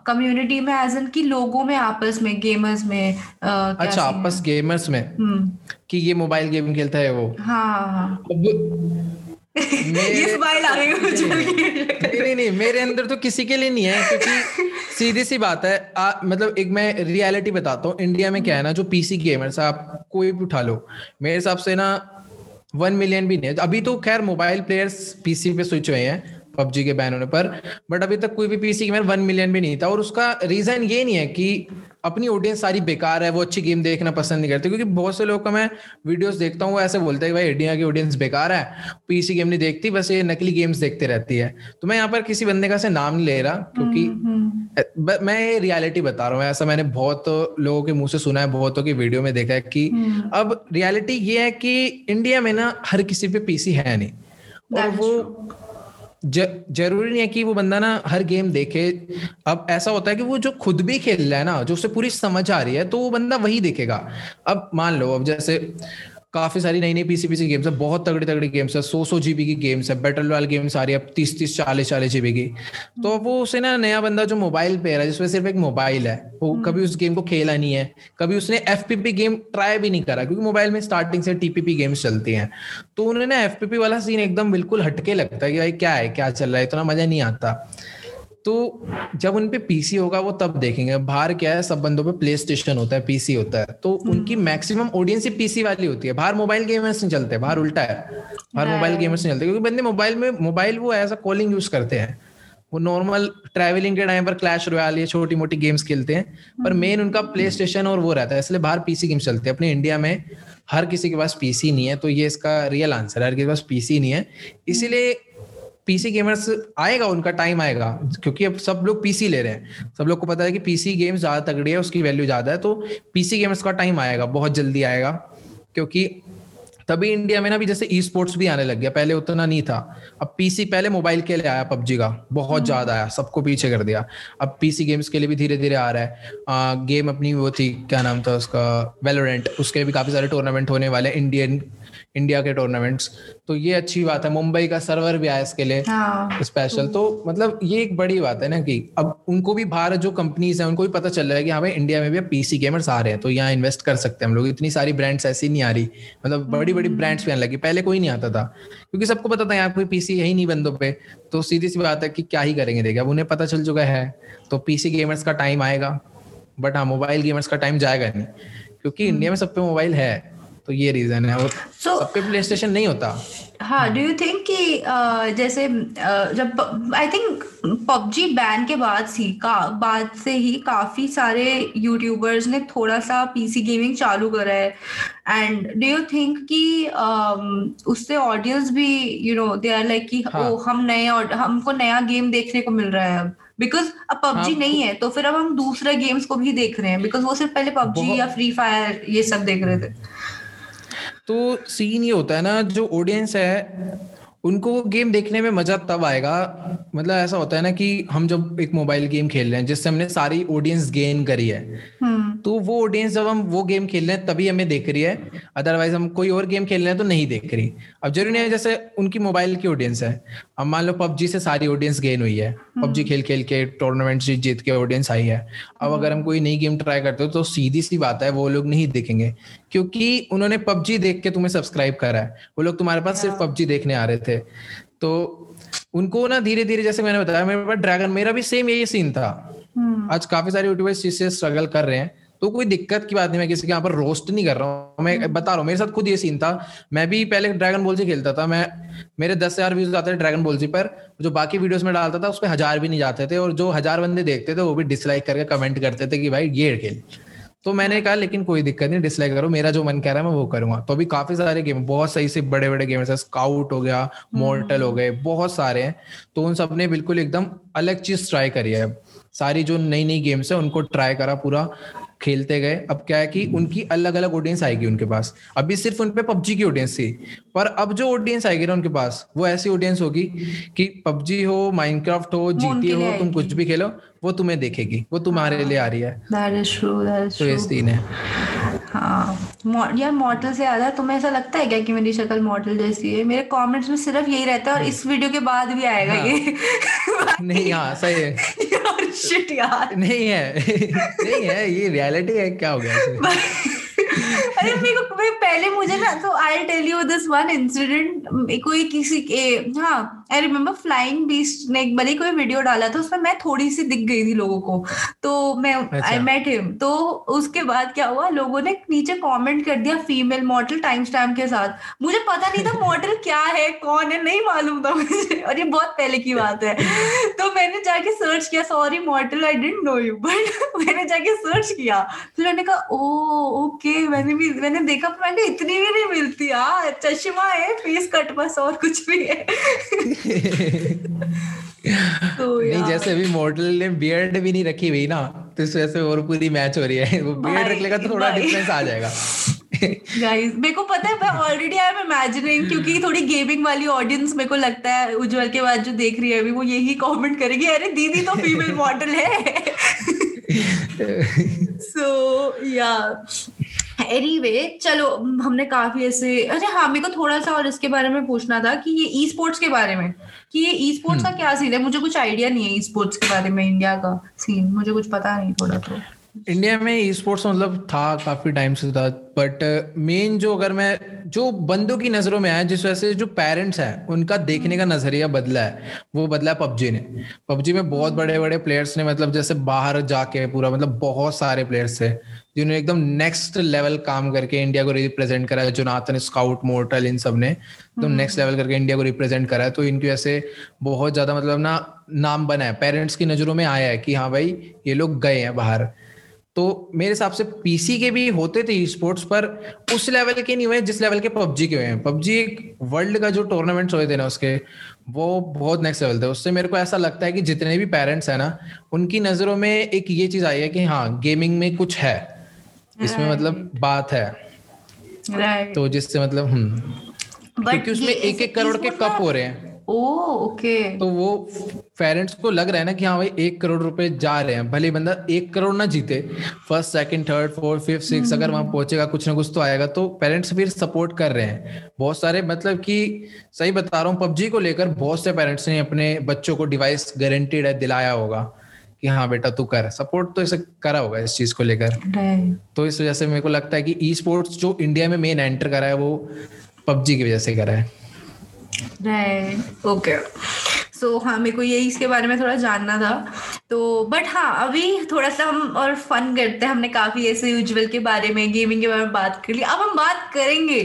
कम्युनिटी में एज एन की लोगों में आपस में गेमर्स में uh, अच्छा? आपस गेमर्स में? हम्म। कि ये मोबाइल गेम खेलता है वो? हाँ हाँ। ये स्माइल आ रही है मुझे। नहीं नहीं नहीं। मेरे अंदर तो किसी के लिए नहीं है क्योंकि सीधी सी बात है आ, मतलब एक मैं रियलिटी बताता हूँ। इंडिया में क्या है ना जो पीसी गेमर्स आप कोई भी उठा लो मेरे हिसाब से ना वन मिलियन भी नहीं है। अभी तो खैर मोबाइल प्लेयर्स पीसी पे स्विच हुए हैं। पबजी के बैन होने पर बट अभी तक कोई भी पीसी गेमर वन मिलियन भी नहीं था और उसका रीजन ये नहीं है कि अपनी ऑडियंस सारी बेकार है वो अच्छी गेम देखना पसंद नहीं करते क्योंकि बहुत से लोग का मैं वीडियोस देखता हूँ वो ऐसे बोलते हैं भाई इंडिया की ऑडियंस बेकार है पीसी गेम नहीं देखती बस ये नकली गेम्स देखते रहती है तो मैं यहाँ पर किसी बंदे का से नाम नहीं ले रहा क्योंकि हम्म, हम्म। मैं ये रियलिटी बता रहा हूँ ऐसा मैंने बहुत लोगों के मुँह से सुना है बहुतों की वीडियो में देखा है कि हम्म। अब रियलिटी ये है कि इंडिया में ना हर किसी पे पीसी है नहीं और वो ज़रूरी नहीं है कि वो बंदा ना हर गेम देखे। अब ऐसा होता है कि वो जो खुद भी खेल रहा है ना, जो उसे पूरी समझ आ रही है तो वो बंदा वही देखेगा। अब मान लो, अब जैसे काफ़ी सारी नई नई पीसी पीसी गेम्स है बहुत तगड़ी तगड़ी गेम्स है सौ सौ जीबी की गेम्स है बैटल रॉयल गेम्स आ रही है अब तीस तीस चालीस चालीस जीबी की। तो वो उसे ना नया बंदा जो मोबाइल पे है जिसमें सिर्फ़ एक मोबाइल है वो हम्म। कभी उस गेम को खेला नहीं है कभी उसने एफपीपी गेम ट्राई भी नहीं करा क्योंकि मोबाइल में स्टार्टिंग से टीपीपी गेम्स चलती हैं। तो उन्होंने एफ़ वाला सीन एकदम बिल्कुल हटके लगता है कि भाई क्या है क्या चल रहा है इतना मज़ा नहीं आता। तो जब उन पे पीसी होगा वो तब देखेंगे। बाहर क्या है सब बंदों पे प्ले स्टेशन होता है पीसी होता है। तो हम्म। उनकी मैक्सिमम ऑडियंस ही पीसी वाली होती है। बाहर मोबाइल गेमर्स नहीं चलते बाहर उल्टा है। बाहर मोबाइल गेमर्स नहीं चलते क्योंकि बंदे मोबाइल में मोबाइल वो एज अ कॉलिंग यूज़ करते हैं। वो नॉर्मल ट्रैवलिंग के टाइम पर क्लैश रॉयल या छोटी मोटी गेम्स खेलते हैं पर मेन हम्म। उनका प्ले स्टेशन और वो रहता है। इसलिए बाहर पीसी गेम्स चलते हैं। अपने इंडिया में हर किसी के पास पीसी नहीं है तो ये इसका रियल आंसर है। हर किसी के पास पीसी नहीं है। इसीलिए पीसी गेमर्स आएगा उनका टाइम आएगा क्योंकि अब सब लोग पीसी ले रहे हैं। सब लोग को पता है कि पीसी गेम्स ज़्यादा तगड़ी है उसकी वैल्यू ज़्यादा है तो पीसी गेमर्स का टाइम आएगा बहुत जल्दी आएगा क्योंकि तभी इंडिया में ना भी जैसे ई स्पोर्ट्स भी आने लग गया पहले उतना नहीं था। अब पीसी पहले मोबाइल के लिए आया पबजी का बहुत हम्म। ज़्यादा आया सबको पीछे कर दिया। अब पीसी गेम्स के लिए भी धीरे धीरे आ रहा है। आ, गेम अपनी वो थी क्या नाम था उसका वेलोरेंट उसके भी काफ़ी सारे टूर्नामेंट होने वाले इंडियन इंडिया के टूर्नामेंट्स तो ये अच्छी बात है मुंबई का सर्वर भी आया इसके लिए हाँ, स्पेशल तो मतलब ये एक बड़ी बात है ना कि अब उनको भी भारत जो कंपनीज़ है उनको भी पता चल रहा है कि हाँ भाई इंडिया में भी पीसी गेमर्स आ रहे हैं तो यहाँ इन्वेस्ट कर सकते हैं हम लोग। इतनी सारी ब्रांड्स ऐसी नहीं आ रही। मतलब बड़ी बड़ी ब्रांड्स भी आने लगी। पहले कोई नहीं आता था क्योंकि सबको पता था यहाँ कोई पीसी है ही नहीं बंदों पे। तो सीधी सी बात है कि क्या ही करेंगे देखिए अब उन्हें पता चल चुका है। तो पीसी गेमर्स का टाइम आएगा बट हाँ मोबाइल गेमर्स का टाइम जाएगा नहीं क्योंकि इंडिया में सब पे मोबाइल है। तो ये रीजन है। और so, सब पे प्ले स्टेशन नहीं होता। हाँ डू यू थिंक कि जैसे जब आई थिंक पबजी बैन के बाद सी का बाद से ही काफ़ी सारे यूट्यूबर्स ने थोड़ा सा पीसी गेमिंग चालू करा है। एंड डू यू थिंक कि उससे ऑडियंस भी you know they are like कि हाँ. ओ हम नए और हमको नया गेम देखने को मिल रहा है अब। बिकॉज़ अब पबजी हाँ, नहीं है तो फिर अब हम दूसरे गेम्स को भी देख रहे हैं। बिकॉज़ वो सिर्फ़ पहले पबजी या फ्री फायर ये सब देख रहे थे। तो सीन ये होता है ना जो ऑडियंस है उनको वो गेम देखने में मज़ा तब आएगा। मतलब ऐसा होता है ना कि हम जब एक मोबाइल गेम खेल रहे हैं जिससे हमने सारी ऑडियंस गेन करी है हम्म। तो वो ऑडियंस जब हम वो गेम खेल रहे हैं तभी हमें देख रही है। अदरवाइज़ हम कोई और गेम खेल रहे हैं तो नहीं देख रही। अब ज़रूरी नहीं है जैसे उनकी मोबाइल की ऑडियंस है। अब मान लो पबजी से सारी ऑडियंस गेन हुई है। पबजी हम्म। खेल खेल के टूर्नामेंट जीत जीत के ऑडियंस आई है। अब हम्म। अगर हम कोई नई गेम ट्राई करते हो तो सीधी सी बात है वो लोग नहीं देखेंगे। क्योंकि उन्होंने पबजी देख के तुम्हें सब्सक्राइब करा है। वो लोग तुम्हारे पास सिर्फ़ पबजी देखने आ रहे थे। तो उनको ना धीरे धीरे जैसे मैंने बताया मेरे पास ड्रैगन मेरा भी सेम यही सीन था। हम्म। आज काफ़ी सारे यूट्यूबर्स इससे स्ट्रगल कर रहे हैं। तो कोई दिक्कत की बात नहीं मैं किसी के यहाँ पर रोस्ट नहीं कर रहा हूँ। मैं हम्म। बता रहा हूँ मेरे साथ खुद ये सीन था। मैं भी पहले ड्रैगन बॉल से खेलता था। मैं मेरे दस हज़ार व्यूज़ आते थे ड्रैगन बॉल जी पर। जो बाकी वीडियोस में डालता था उस पर हज़ार भी नहीं जाते थे। और जो हज़ार बंदे देखते थे वो भी डिसलाइक करके कमेंट करते थे कि भाई ये खेल। तो मैंने कहा लेकिन कोई दिक्कत नहीं डिसलाइक करो मेरा जो मन कह रहा है मैं वो करूँगा। तो अभी काफ़ी सारे गेम बहुत सही से बड़े बड़े गेम है स्काउट हो गया मोर्टल हो गए बहुत सारे हैं। तो उन सबने बिल्कुल एकदम अलग चीज़ ट्राई करी है। सारी जो नई नई गेम्स है उनको ट्राई करा पूरा। खेलते गए। अब क्या है कि उनकी अलग अलग ऑडियंस आएगी उनके पास। अभी सिर्फ़ उनपे पबजी की ऑडियंस थी। पर अब जो ऑडियंस आएगी ना उनके पास वो ऐसी ऑडियंस होगी कि पबजी हो माइनक्राफ्ट हो जीटी हो तुम कुछ भी खेलो वो तुम्हें देखेगी। वो तुम्हारे हाँ। लिए आ रही है। तो ये सीन है। हाँ यार मॉडल से ज़्यादा है तुम्हें ऐसा लगता है क्या कि मेरी शक्ल मॉडल जैसी है? मेरे कमेंट्स में सिर्फ़ यही रहता है और इस वीडियो के बाद भी आएगा हाँ। ये। नहीं हाँ सही है। यार शिट यार। नहीं है। नहीं है ये रियलिटी है क्या हो गया? अरे मेरे को पहले मुझे ना तो I tell you this one incident कोई किसी के हाँ आई रिमेम्बर फ्लाइंग बीस्ट ने एक बड़ी कोई वीडियो डाला था उसमें मैं थोड़ी सी दिख गई थी लोगों को। तो मैं आई। मेट हिम तो उसके बाद क्या हुआ लोगों ने नीचे कमेंट कर दिया फीमेल मॉडल टाइम स्टैम्प के साथ। मुझे पता नहीं था मॉडल क्या है कौन है नहीं मालूम था मुझे। और ये बहुत पहले की बात है। तो मैंने जाके सर्च किया sorry model I don't know you but मैंने जाके सर्च किया। फिर मैंने कहा ओ ओके मैंने भी मैंने देखा मैंने इतनी भी नहीं मिलती यार चश्मा है फेस कट बस और कुछ भी है। तो नहीं जैसे अभी मॉडल ने बियर्ड भी नहीं रखी हुई ना तो इस वजह से और पूरी मैच हो रही है। वो बियर्ड रख लेगा तो थोड़ा डिफरेंस आ जाएगा। गाइस मेरे को पता है मैं ऑलरेडी आई एम इमेजिनिंग क्योंकि थोड़ी गेमिंग वाली ऑडियंस मेरे को लगता है उज्जवल के बाद जो देख रही है अभी वो यही कमेंट करेगी अरे दीदी तो फीमेल मॉडल है। सो या एनीवे चलो हमने काफ़ी ऐसे अरे हाँ मेरे को थोड़ा सा और इसके बारे में पूछना था कि ये ई स्पोर्ट्स के बारे में कि ये ई स्पोर्ट्स का क्या सीन है? मुझे कुछ आइडिया नहीं है ई स्पोर्ट्स के बारे में इंडिया का सीन मुझे कुछ पता नहीं थोड़ा तो। इंडिया में ई स्पोर्ट्स मतलब था काफ़ी टाइम से था बट मेन जो अगर मैं जो बंदों की नज़रों में आया जिस वजह से जो पेरेंट्स हैं उनका देखने का नज़रिया बदला है वो बदला है पबजी ने। पबजी में बहुत बड़े बड़े प्लेयर्स ने मतलब जैसे बाहर जाके पूरा मतलब बहुत सारे प्लेयर्स थे जिन्होंने एकदम नेक्स्ट लेवल काम करके इंडिया को रिप्रेजेंट करा है जोनाथन स्काउट मोर्टल इन सबने एकदम नेक्स्ट लेवल करके इंडिया को रिप्रेजेंट करा। है तो इनकी वजह से बहुत ज़्यादा मतलब ना नाम बना है। पेरेंट्स की नज़रों में आया है कि हाँ भाई ये लोग गए हैं बाहर। तो मेरे हिसाब से पीसी के भी होते थे स्पोर्ट्स पर उस लेवल के नहीं हुए जिस लेवल के पबजी के हुए हैं। पबजी एक वर्ल्ड का जो टूर्नामेंट्स हुए थे ना उसके वो बहुत नेक्स्ट लेवल थे। उससे मेरे को ऐसा लगता है कि जितने भी पेरेंट्स हैं ना उनकी नज़रों में एक ये चीज़ आई है कि हाँ गेमिंग में कुछ है। इसमें मतलब बात है। तो जिससे मतलब हम्म क्योंकि उसमें एक एक करोड़ के कप हो रहे हैं। Oh okay. तो वो पेरेंट्स को लग रहा है ना कि हाँ भाई एक करोड़ रुपए जा रहे हैं। भले बंदा एक करोड़ ना जीते। First second third fourth fifth six अगर वहाँ पहुंचेगा कुछ ना कुछ तो आएगा। तो पेरेंट्स फिर सपोर्ट कर रहे हैं। बहुत सारे मतलब कि सही बता रहा हूँ पबजी को लेकर बहुत से पेरेंट्स ने अपने बच्चों को डिवाइस गारंटेड है दिलाया होगा कि हाँ बेटा तू कर। सपोर्ट तो इसे करा होगा इस चीज़ को लेकर। तो इस वजह से मेरे को लगता है कि ई स्पोर्ट्स जो इंडिया में मेन एंटर करा है वो पबजी की वजह से करा है। राइट ओके सो हाँ मेरे को यही इसके बारे में थोड़ा जानना था। तो बट हाँ अभी थोड़ा सा हम और फन करते हैं। हमने काफ़ी ऐसे उज्जवल के बारे में गेमिंग के बारे में बात कर ली। अब हम बात करेंगे।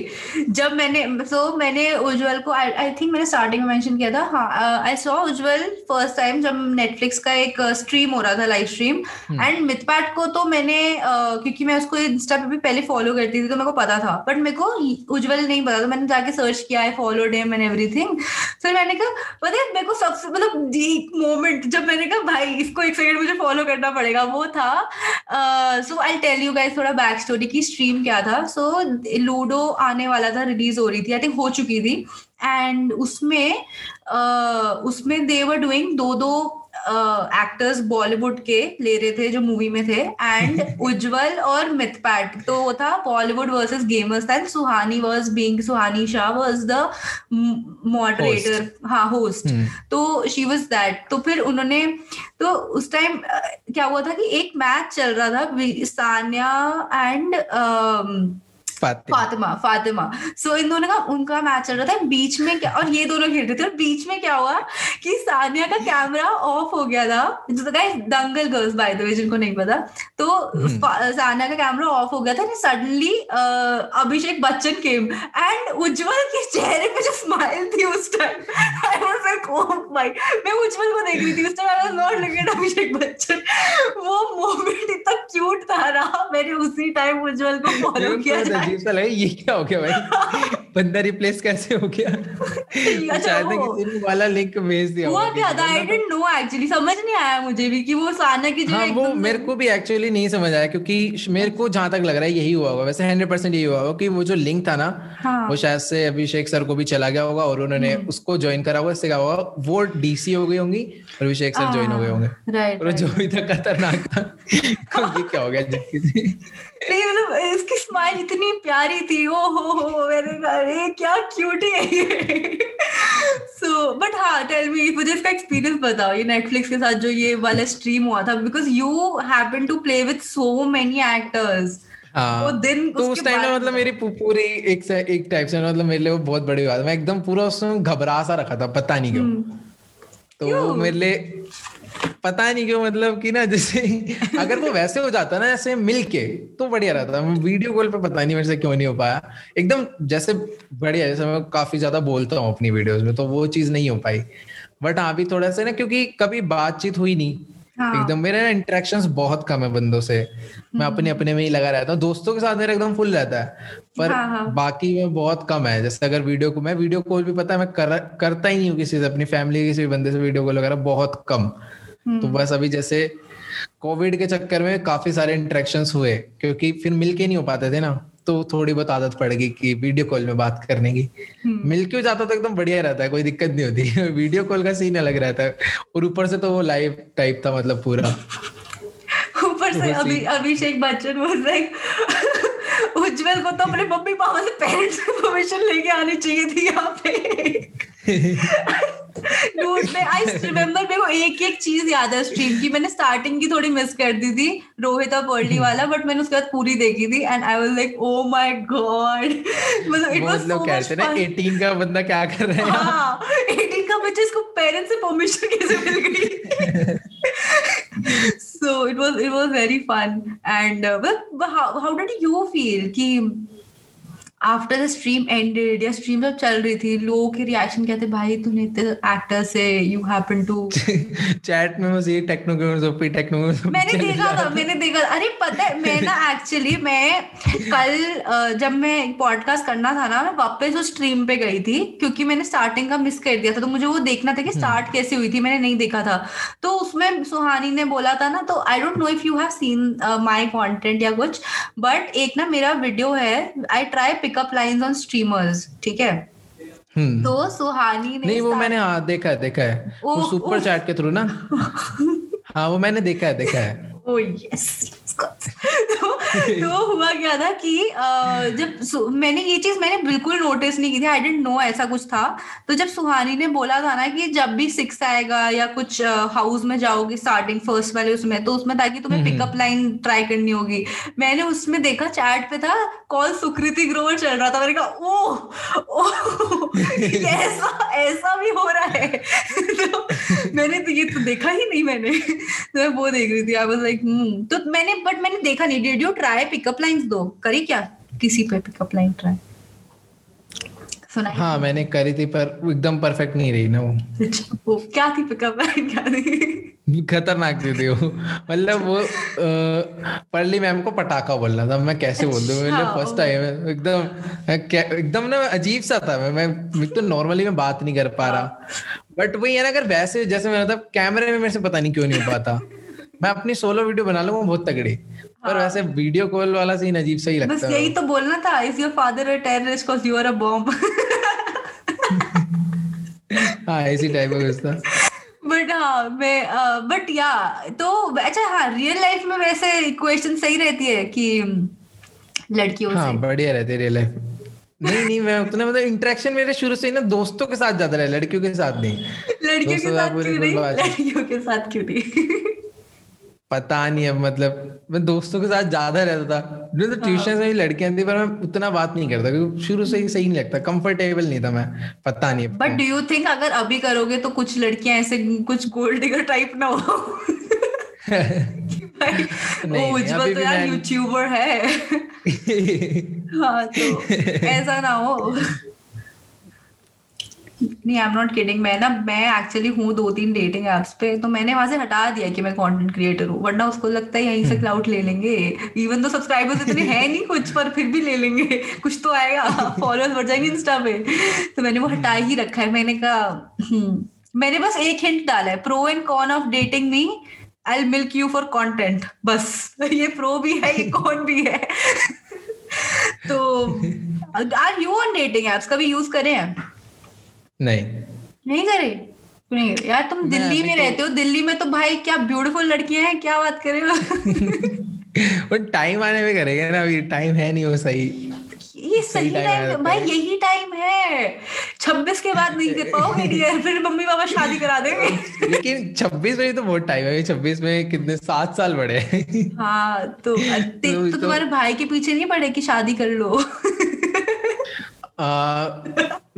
जब मैंने सो so, मैंने उज्जवल को आई थिंक मैंने स्टार्टिंग में मेंशन किया था। हाँ I saw Ujjwal first time जब नेटफ्लिक्स का एक स्ट्रीम हो रहा था लाइव स्ट्रीम एंड मिथपैट को तो मैंने uh, क्योंकि मैं उसको इंस्टा पे भी पहले फॉलो करती थी तो मेरे को पता था। बट मेरे को उज्जवल नहीं पता तो मैंने जाके सर्च किया है फॉलो डेम एंड एवरीथिंग फिर मैंने कहा पता है मेरे को सबसे मतलब मोमेंट जब मैंने कहा भाई इसको एक सेकंड मुझे फॉलो करना पड़ेगा। वो था so I tell you guys थोड़ा बैक स्टोरी की स्ट्रीम क्या था। सो so, लूडो आने वाला था रिलीज़ हो रही थी आई थिंक हो चुकी थी। एंड उसमें uh, उसमें दे वर डूइंग दो दो एक्टर्स बॉलीवुड के ले रहे थे जो मूवी में थे एंड उज्जवल और मिथपैट तो वो था Bollywood versus gamers and Suhani was being Suhani Shah was the moderator हाँ होस्ट तो शी वाज दैट तो फिर उन्होंने तो उस टाइम क्या हुआ था कि एक मैच चल रहा था सानिया एंड फातिमा। फातिमा सो इन दोनों का उनका मैच चल रहा था बीच में क्या और ये दोनों खेल रहे थे और बीच में क्या हुआ कि सानिया का कैमरा ऑफ़ हो गया था। जो guys Dangal girls by the way जिनको नहीं पता। तो सानिया का कैमरा ऑफ़ हो गया था suddenly Abhishek Bachchan came and Ujjwal के चेहरे पे जो स्माइल थी उस time I was like oh my मैं उज्जवल को देख रही थी उस time I was not looking at Abhishek Bachchan. वो मोमेंट इतना क्यूट था ना मैंने उसी टाइम उज्जवल को फॉलो किया अजीब सा लगे ये क्या हो गया भाई? बंदा रिप्लेस कैसे हो गया? शायद किसी ने वाला लिंक भेज दिया हुआ क्या था? आई डिडंट नो एक्चुअली समझ नहीं आया मुझे भी कि वो साना की जगह हाँ वो मेरे को भी एक्चुअली नहीं समझ आया क्योंकि मेरे को जहाँ तक लग रहा है यही हुआ होगा। वैसे हंड्रेड परसेंट यही हुआ होगा कि वो जो लिंक था ना हाँ। वो शायद से अभिषेक सर को भी चला गया होगा और उन्होंने हम्म। उसको ज्वाइन करा होगा इससे क्या होगा वो डीसी हो गई होंगी और अभिषेक सर ज्वाइन हो गए होंगे। और जो भी था खतरनाक था क्या हो गया नहीं मतलब इसकी स्माइल इतनी प्यारी थी ओ हो हो अरे क्या क्यूट है सो बट हाँ टेल मी मुझे इसका एक्सपीरियंस बताओ ये नेटफ्लिक्स के साथ जो ये वाला स्ट्रीम हुआ था because you happen to play with so many actors वो दिन तो उस टाइम में मतलब मेरी पूरी एक से एक टाइप से मतलब मेरे लिए वो बहुत बड़ी बात मैं एकदम पूरा उसमें घबरा सा रखा था पता नहीं क्यों। हम्म। तो वो मेरे लिए पता नहीं क्यों मतलब कि ना जैसे अगर वो वैसे हो जाता ना जैसे मिल के तो बढ़िया रहता। मैं वीडियो कॉल पे पता नहीं मेरे से क्यों नहीं हो पाया। एकदम जैसे बढ़िया जैसे मैं काफ़ी ज़्यादा बोलता हूँ अपनी वीडियोस में तो वो चीज़ नहीं हो पाई। बट हाँ भी थोड़ा सा ना क्योंकि कभी बातचीत हुई नहीं। हाँ। एकदम मेरे ना इंटरेक्शंस बहुत कम है बंदों से। मैं अपने अपने में ही लगा रहता हूँ। दोस्तों के साथ मेरा एकदम फुल रहता है। पर हाँ, हाँ। बाकी में बहुत कम है। जैसे अगर वीडियो को मैं वीडियो कॉल भी पता है मैं कर, करता ही नहीं हूँ किसी से अपनी फैमिली किसी भी बंदे से वीडियो कॉल वगैरह बहुत कम। तो बस अभी जैसे कोविड के चक्कर में काफ़ी सारे इंटरेक्शंस हुए क्योंकि फिर मिलके नहीं हो पाते थे ना। तो थोड़ी बहुत आदत पड़ गई कि वीडियो कॉल में बात करने की। मिलके क्यों जाता तो एकदम बढ़िया रहता है कोई दिक्कत नहीं होती। वीडियो कॉल का सीन अलग रहता है। और ऊपर से तो वो लाइव टाइप था मतलब पूरा। ऊपर से अभी अभिषेक बच्चन वाज लाइक उज्जवल को तो अपने मम्मी पापा से पेरेंट्स से परमिशन लेके आनी चाहिए थी यहाँ पे। डूड मैं आई रिमेम्बर मेरे को एक एक चीज़ याद है स्ट्रीम की। मैंने स्टार्टिंग की थोड़ी मिस कर दी थी रोहित और पर्ली वाला बट मैंने उसके बाद पूरी देखी थी and I was like oh my god मतलब इट वाज सो मच ना 18 का बंदा क्या कर रहा है? हाँ 18 का बच्चा इसको पेरेंट्स से परमिशन कैसे मिल गई? So it was it was very fun and uh, well, but how, how did you feel कि आफ्टर द स्ट्रीम एंडेड या स्ट्रीम जब चल रही थी लोगों के रिएक्शन क्या थे? भाई तूने इतने एक्टर से यू हैपन टू चैट में बस ये Techno Gamerz OP Techno Gamerz मैंने देखा था मैंने देखा अरे पता है मैं ना एक्चुअली मैं कल जब मैं पॉडकास्ट करना था ना मैं वापस उस स्ट्रीम पे गई थी क्योंकि मैंने स्टार्टिंग का मिस कर दिया था। तो मुझे वो देखना था कि स्टार्ट कैसे हुई थी मैंने नहीं देखा था। तो उसमें सुहानी ने बोला था ना तो I don't know if you have seen my content या कुछ बट एक ना मेरा वीडियो है I try pickup lines on streamers ठीक है? हम्म। तो सुहानी ने नहीं वो मैंने हाँ देखा है देखा है। वो सुपर। चैट के थ्रू ना। हाँ वो मैंने देखा है देखा है। ओ यस तो, तो हुआ क्या था कि जब मैंने ये चीज़ मैंने बिल्कुल नोटिस नहीं की थी आई डेंट नो ऐसा कुछ था। तो जब सुहानी ने बोला था ना कि जब भी सिक्स आएगा या कुछ हाउस में जाओगे स्टार्टिंग फ़र्स्ट वाले उसमें तो उसमें ताकि तुम्हें पिकअप लाइन ट्राई करनी होगी। मैंने उसमें देखा चैट पे था कॉल सुकृति ग्रोवर चल रहा था। मैंने कहा ओह ओह ऐसा ऐसा भी हो रहा है। तो मैंने तो ये तो देखा ही नहीं मैंने। तो मैं वो देख रही थी आई वाज लाइक तो मैंने बट मैंने देखा नहीं। Did you try pickup lines दो करी क्या किसी पे पिकअप लाइन ट्राई हाँ मैंने करी थी पर एकदम परफेक्ट नहीं रही ना वो। वो क्या थी पिकअप लाइन क्या थी? खतरनाक थी थी वो। मतलब वो परली मैम को पटाखा बोलना था। मैं कैसे बोल दूँ? मेरे अच्छा, फ़र्स्ट टाइम एकदम एकदम ना अजीब सा था मैं। मैं मैं तो नॉर्मली मैं बात नहीं कर पा रहा। बट वही है ना अगर वैसे जैसे मैं मतलब कैमरे में मेरे से पता नहीं क्यों नहीं हो पाता। मैं अपनी सोलो वीडियो बना लूँगा बहुत तगड़ी। पर वैसे वीडियो कॉल वाला सीन अजीब सा ही लगता है। बस यही तो बोलना था is your father a terrorist cause you are a bomb. हाँ इसी टाइप का कुछ था बट हाँ मैं बट या तो अच्छा हाँ रियल लाइफ में वैसे इक्वेशन सही रहती है कि लड़कियों हाँ से। बढ़िया रहते रियल लाइफ नहीं नहीं मैं उतना मतलब इंटरेक्शन मेरे शुरू से ही ना दोस्तों के साथ ज़्यादा रहा लड़कियों के साथ नहीं। लड़कियों के साथ क्यों नहीं? लड़कियों के साथ क्यों नहीं? पता नहीं अब मतलब मैं दोस्तों के साथ ज़्यादा रहता था। जो तो ट्यूशन में भी लड़कियाँ थी पर मैं उतना बात नहीं करता क्योंकि शुरू से ही सही नहीं लगता कंफर्टेबल नहीं था मैं पता नहीं बट डू यू थिंक अगर अभी करोगे तो कुछ लड़कियाँ ऐसे कुछ गोल्ड डिगर टाइप ना हो? उज्जवल तो यार यूट्यूबर है। हाँ तो ऐसा ना हो। नहीं आई एम नॉट किडिंग मैं ना मैं एक्चुअली हूँ दो तीन डेटिंग एप्स पे तो मैंने वहाँ से हटा दिया कि मैं कंटेंट क्रिएटर हूँ वरना उसको लगता है यहीं से क्लाउड ले लेंगे। इवन तो सब्सक्राइबर्स इतने हैं नहीं कुछ पर फिर भी ले लेंगे। कुछ तो आएगा फॉलोअर्स बढ़ जाएँगे इंस्टा पे। तो मैंने वो हटा ही रखा है। मैंने कहा हम्म, मैंने बस एक हिंट डाला है pro and con of dating me I milk you for content बस ये प्रो भी है ये कौन भी है। तो are you on dating apps कभी यूज़ करे हैं? नहीं। नहीं करे? नहीं करे यार तुम मैं दिल्ली में तो- रहते हो दिल्ली में तो भाई क्या ब्यूटीफुल लड़कियाँ हैं क्या बात करे हो? टाइम आने में करेंगे ना अभी टाइम है नहीं वो सही। ये सही टाइम भाई यही टाइम है। छब्बीस के बाद नहीं दे पाओगे डियर फिर मम्मी पापा शादी करा देंगे। लेकिन छब्बीस में तो बहुत टाइम है छब्बीस में कितने सात साल बड़े हाँ। तो तो, तो तुम्हारे भाई के पीछे नहीं पड़े कि शादी कर लो? आ,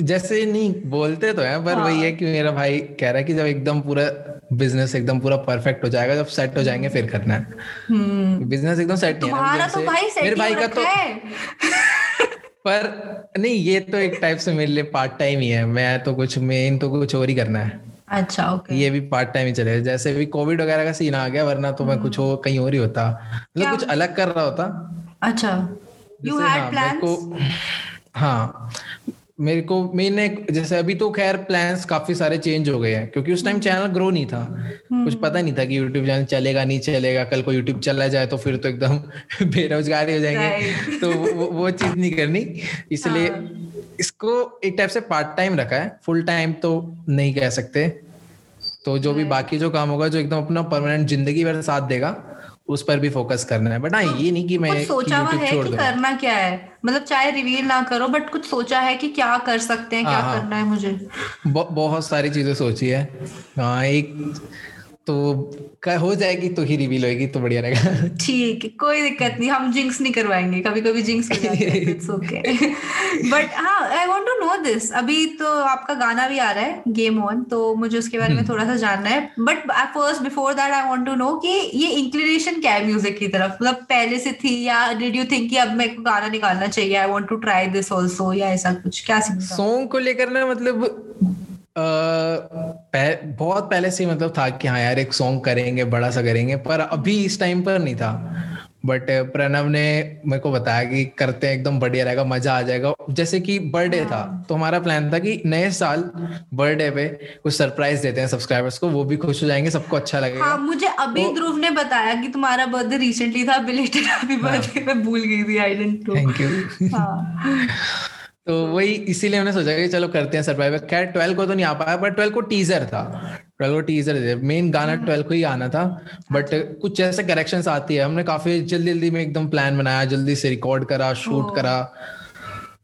जैसे नहीं बोलते तो हैं पर हाँ. वही है कि मेरा भाई कह रहा है कि जब एकदम पूरा बिज़नेस एकदम पूरा परफेक्ट हो जाएगा जब सेट हो जाएँगे फिर करना है। बिज़नेस हम्म। एकदम सेट नहीं है तो भाई मेरे भाई का तो पर नहीं ये तो एक टाइप से मेरे लिए पार्ट टाइम ही है। मैं तो कुछ मेन तो कुछ और ही करना है। अच्छा ओके ये भी पार्ट टाइम ही चले। जैसे भी कोविड वगैरह का सीन आ गया वरना तो मैं हम्म। कुछ और कहीं और ही होता। मतलब कुछ अलग कर रहा होता। अच्छा। यू हैड प्लान्स हाँ। मेरे को मैंने जैसे अभी तो खैर प्लान्स काफ़ी सारे चेंज हो गए हैं क्योंकि उस टाइम चैनल ग्रो नहीं था। hmm. कुछ पता नहीं था कि यूट्यूब चैनल चलेगा नहीं चलेगा। कल को यूट्यूब चला जाए तो फिर तो एकदम बेरोजगारी हो जाएँगे। तो वो, वो चीज़ नहीं करनी। इसलिए हाँ. इसको एक टाइप से पार्ट टाइम रखा है। फुल टाइम तो नहीं कह सकते। तो जो भी बाकी जो काम होगा जो एकदम अपना परमानेंट ज़िंदगी भर साथ देगा उस पर भी फोकस करना है। बट हाँ ये नहीं कि मैं सोचा हुआ है कि करना क्या है? मतलब चाहे रिवील ना करो बट कुछ सोचा है कि क्या कर सकते हैं क्या हाँ, हाँ। करना है मुझे? बहुत सारी चीज़ें सोची है। हाँ एक तो हो जाएगी तो ही रिवील होगी तो बढ़िया रहेगा। ठीक है कोई दिक्कत नहीं हम जिंक्स नहीं करवाएँगे कभी कभी जिंक्स इट्स ओके बट हाँ I want to know this अभी तो आपका गाना भी आ रहा है गेम ऑन तो मुझे उसके बारे में हम्म। थोड़ा सा जानना है। But first before that I want to know कि ये इंक्लिनेशन क्या है म्यूज़िक की तरफ़? मतलब पहले से थी या डिड यू थिंक कि अब मेरे को गाना निकालना चाहिए I want to try this also या ऐसा कुछ क्या सॉन्ग को लेकर ना मतलब पह, बहुत पहले से मतलब था कि हाँ यार एक सॉन्ग करेंगे बड़ा सा करेंगे पर अभी इस टाइम पर नहीं था। बट प्रणव ने मेरे को बताया कि करते हैं एकदम बढ़िया रहेगा मज़ा आ जाएगा। जैसे कि बर्थडे था हाँ। तो हमारा प्लान था कि नए साल बर्थडे पे कुछ सरप्राइज़ देते हैं सब्सक्राइबर्स को वो भी खुश हो जाएँगे सबको अच्छा लगेगा। हाँ, मुझे अभी तो, ध्रुव ने बताया कि तुम्हारा बर्थडे रिसेंटली था बिलेटेड हैप्पी बर्थडे मैं भूल गई थी आई डेंट थैंक यू तो वही इसीलिए हमने सोचा कि चलो करते हैं सरप्राइज़ खैर ट्वेल्व को तो नहीं आ पाया बट ट्वेल्व को टीजर था. ट्वेल्व को टीजर थे मेन गाना ट्वेल्व को ही आना था बट कुछ ऐसे करेक्शंस आती है. हमने काफ़ी जल्दी जल्दी में एकदम प्लान बनाया जल्दी से रिकॉर्ड करा शूट करा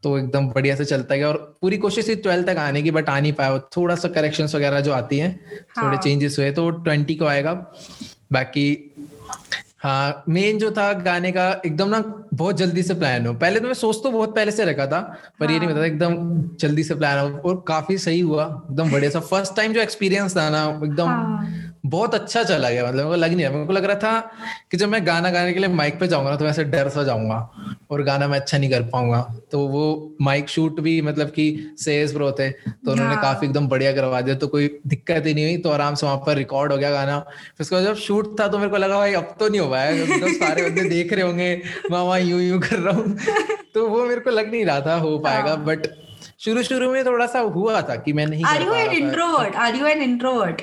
तो एकदम बढ़िया से चलता गया और पूरी कोशिश थी ट्वेल्व तक आने की बट आ नहीं पाया. थोड़ा सा करेक्शन वगैरह जो आती है थोड़े चेंजेस हाँ। हुए तो ट्वेंटी को आएगा. बाकी हाँ मेन जो था गाने का एकदम ना बहुत जल्दी से प्लान हो पहले तो मैं सोच तो बहुत पहले से रखा था पर हाँ। ये नहीं पता था एकदम जल्दी से प्लान हो और काफ़ी सही हुआ एकदम बढ़िया सा फ़र्स्ट टाइम जो एक्सपीरियंस था ना एकदम हाँ। बहुत अच्छा चला गया। मतलब मेरे को लग नहीं रहा। मेरे को लग रहा था कि जब मैं गाना गाने के लिए माइक पे जाऊँगा ना तो वैसे डर सा जाऊँगा और गाना मैं अच्छा नहीं कर पाऊँगा। तो वो माइक शूट भी मतलब कि सेज ब्रो थे तो उन्होंने। काफ़ी एकदम बढ़िया करवा दिया। तो कोई दिक्कत ही नहीं हुई तो आराम से वहाँ पर रिकॉर्ड हो गया गाना। फिर उसके बाद जब शूट था तो मेरे को लगा भाई अब तो नहीं हो पाया। तो सारे बंदे देख रहे होंगे मैं वहाँ यूँ यूँ कर रहा हूँ। तो वो मेरे को लग नहीं रहा था हो पाएगा बट। शुरू शुरू में थोड़ा सा हुआ था कि मैं नहीं are you an introvert are you an introvert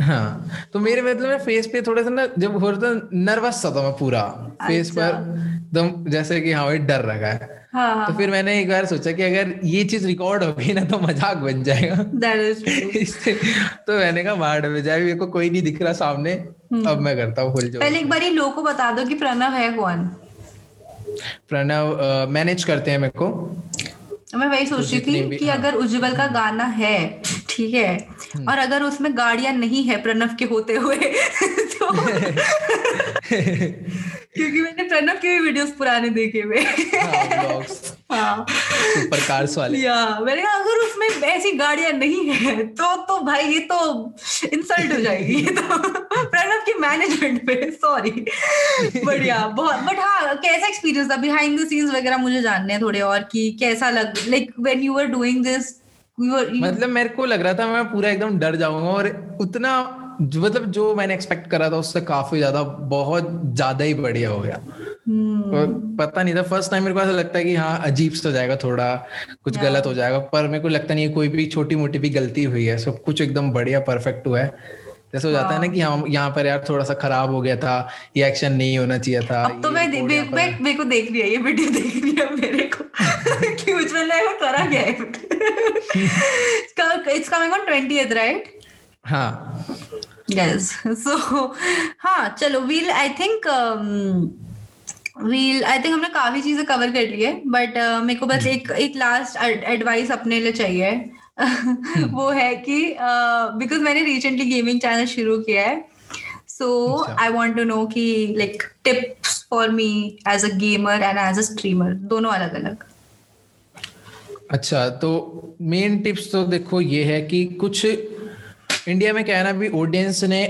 हाँ तो मेरे मतलब मैं फेस पे थोड़ा सा ना जब हो रहा था नर्वस सा था मैं पूरा फेस पर एकदम जैसे कि हाँ भाई डर रखा है। हाँ, हाँ, तो फिर मैंने एक बार सोचा कि अगर ये चीज़ रिकॉर्ड हो गई ना तो मज़ाक बन जाएगा। तो मैंने कहा बाहर में जाए मेरे को कोई नहीं दिख रहा सामने हम्म। अब मैं करता हूँ फुल पहले एक बार लोगों को बता दो कि प्रणव है कौन। प्रणव मैनेज करते हैं मेरे को। मैं वही सोच रही थी कि हाँ। अगर उज्जवल का गाना है ठीक है। हम्म। और अगर उसमें गाड़ियाँ नहीं है प्रणव के होते हुए तो क्योंकि मैंने प्रणव के भी वीडियोस पुराने देखे हुए। हाँ, सुपर कार्स वाले। या मैंने कहा अगर उसमें ऐसी गाड़ियाँ नहीं है तो तो भाई ये तो इंसल्ट हो जाएगी। तो प्रणव की मैनेजमेंट पे सॉरी बढ़िया बहुत बट हाँ कैसा एक्सपीरियंस था? बिहाइंड द सीन्स वगैरह मुझे जानने हैं थोड़े और कि कैसा लग like when you are doing this मतलब मेरे को लग रहा था मैं पूरा एकदम डर जाऊँगा और उतना मतलब जो मैंने एक्सपेक्ट करा था उससे काफ़ी ज़्यादा बहुत ज़्यादा ही बढ़िया हो गया hmm. और पता नहीं था फ़र्स्ट टाइम मेरे को ऐसा लगता है कि हाँ अजीब सा जाएगा थोड़ा कुछ yeah. गलत हो जाएगा पर मेरे को लगता नहीं है कोई भी छोटी मोटी भी गलती हुई है सब कुछ एकदम बढ़िया परफेक्ट हुआ है जैसे हो जाता है ना हाँ। कि हम यहाँ पर यार थोड़ा सा खराब हो गया था ये एक्शन नहीं होना चाहिए था अब तो मैं मेरे को देख रही है ये वीडियो देख रही है मेरे को कि उज्जवल ने वो करा क्या है it's coming on 20th right हाँ यस सो हाँ चलो we'll I think we'll I think हमने काफ़ी चीज़ें कवर कर ली है बट uh, मेरे को बस। एक एक लास्ट एडवाइस अपने लिए चाहिए। वो है कि बिकॉज़ uh, मैंने रिसेंटली गेमिंग चैनल शुरू किया है सो। आई वॉन्ट टू नो कि like tips for me as a gamer and as a streamer दोनों अलग अलग अच्छा तो मेन टिप्स तो देखो ये है कि कुछ इंडिया में क्या है ना अभी ऑडियंस ने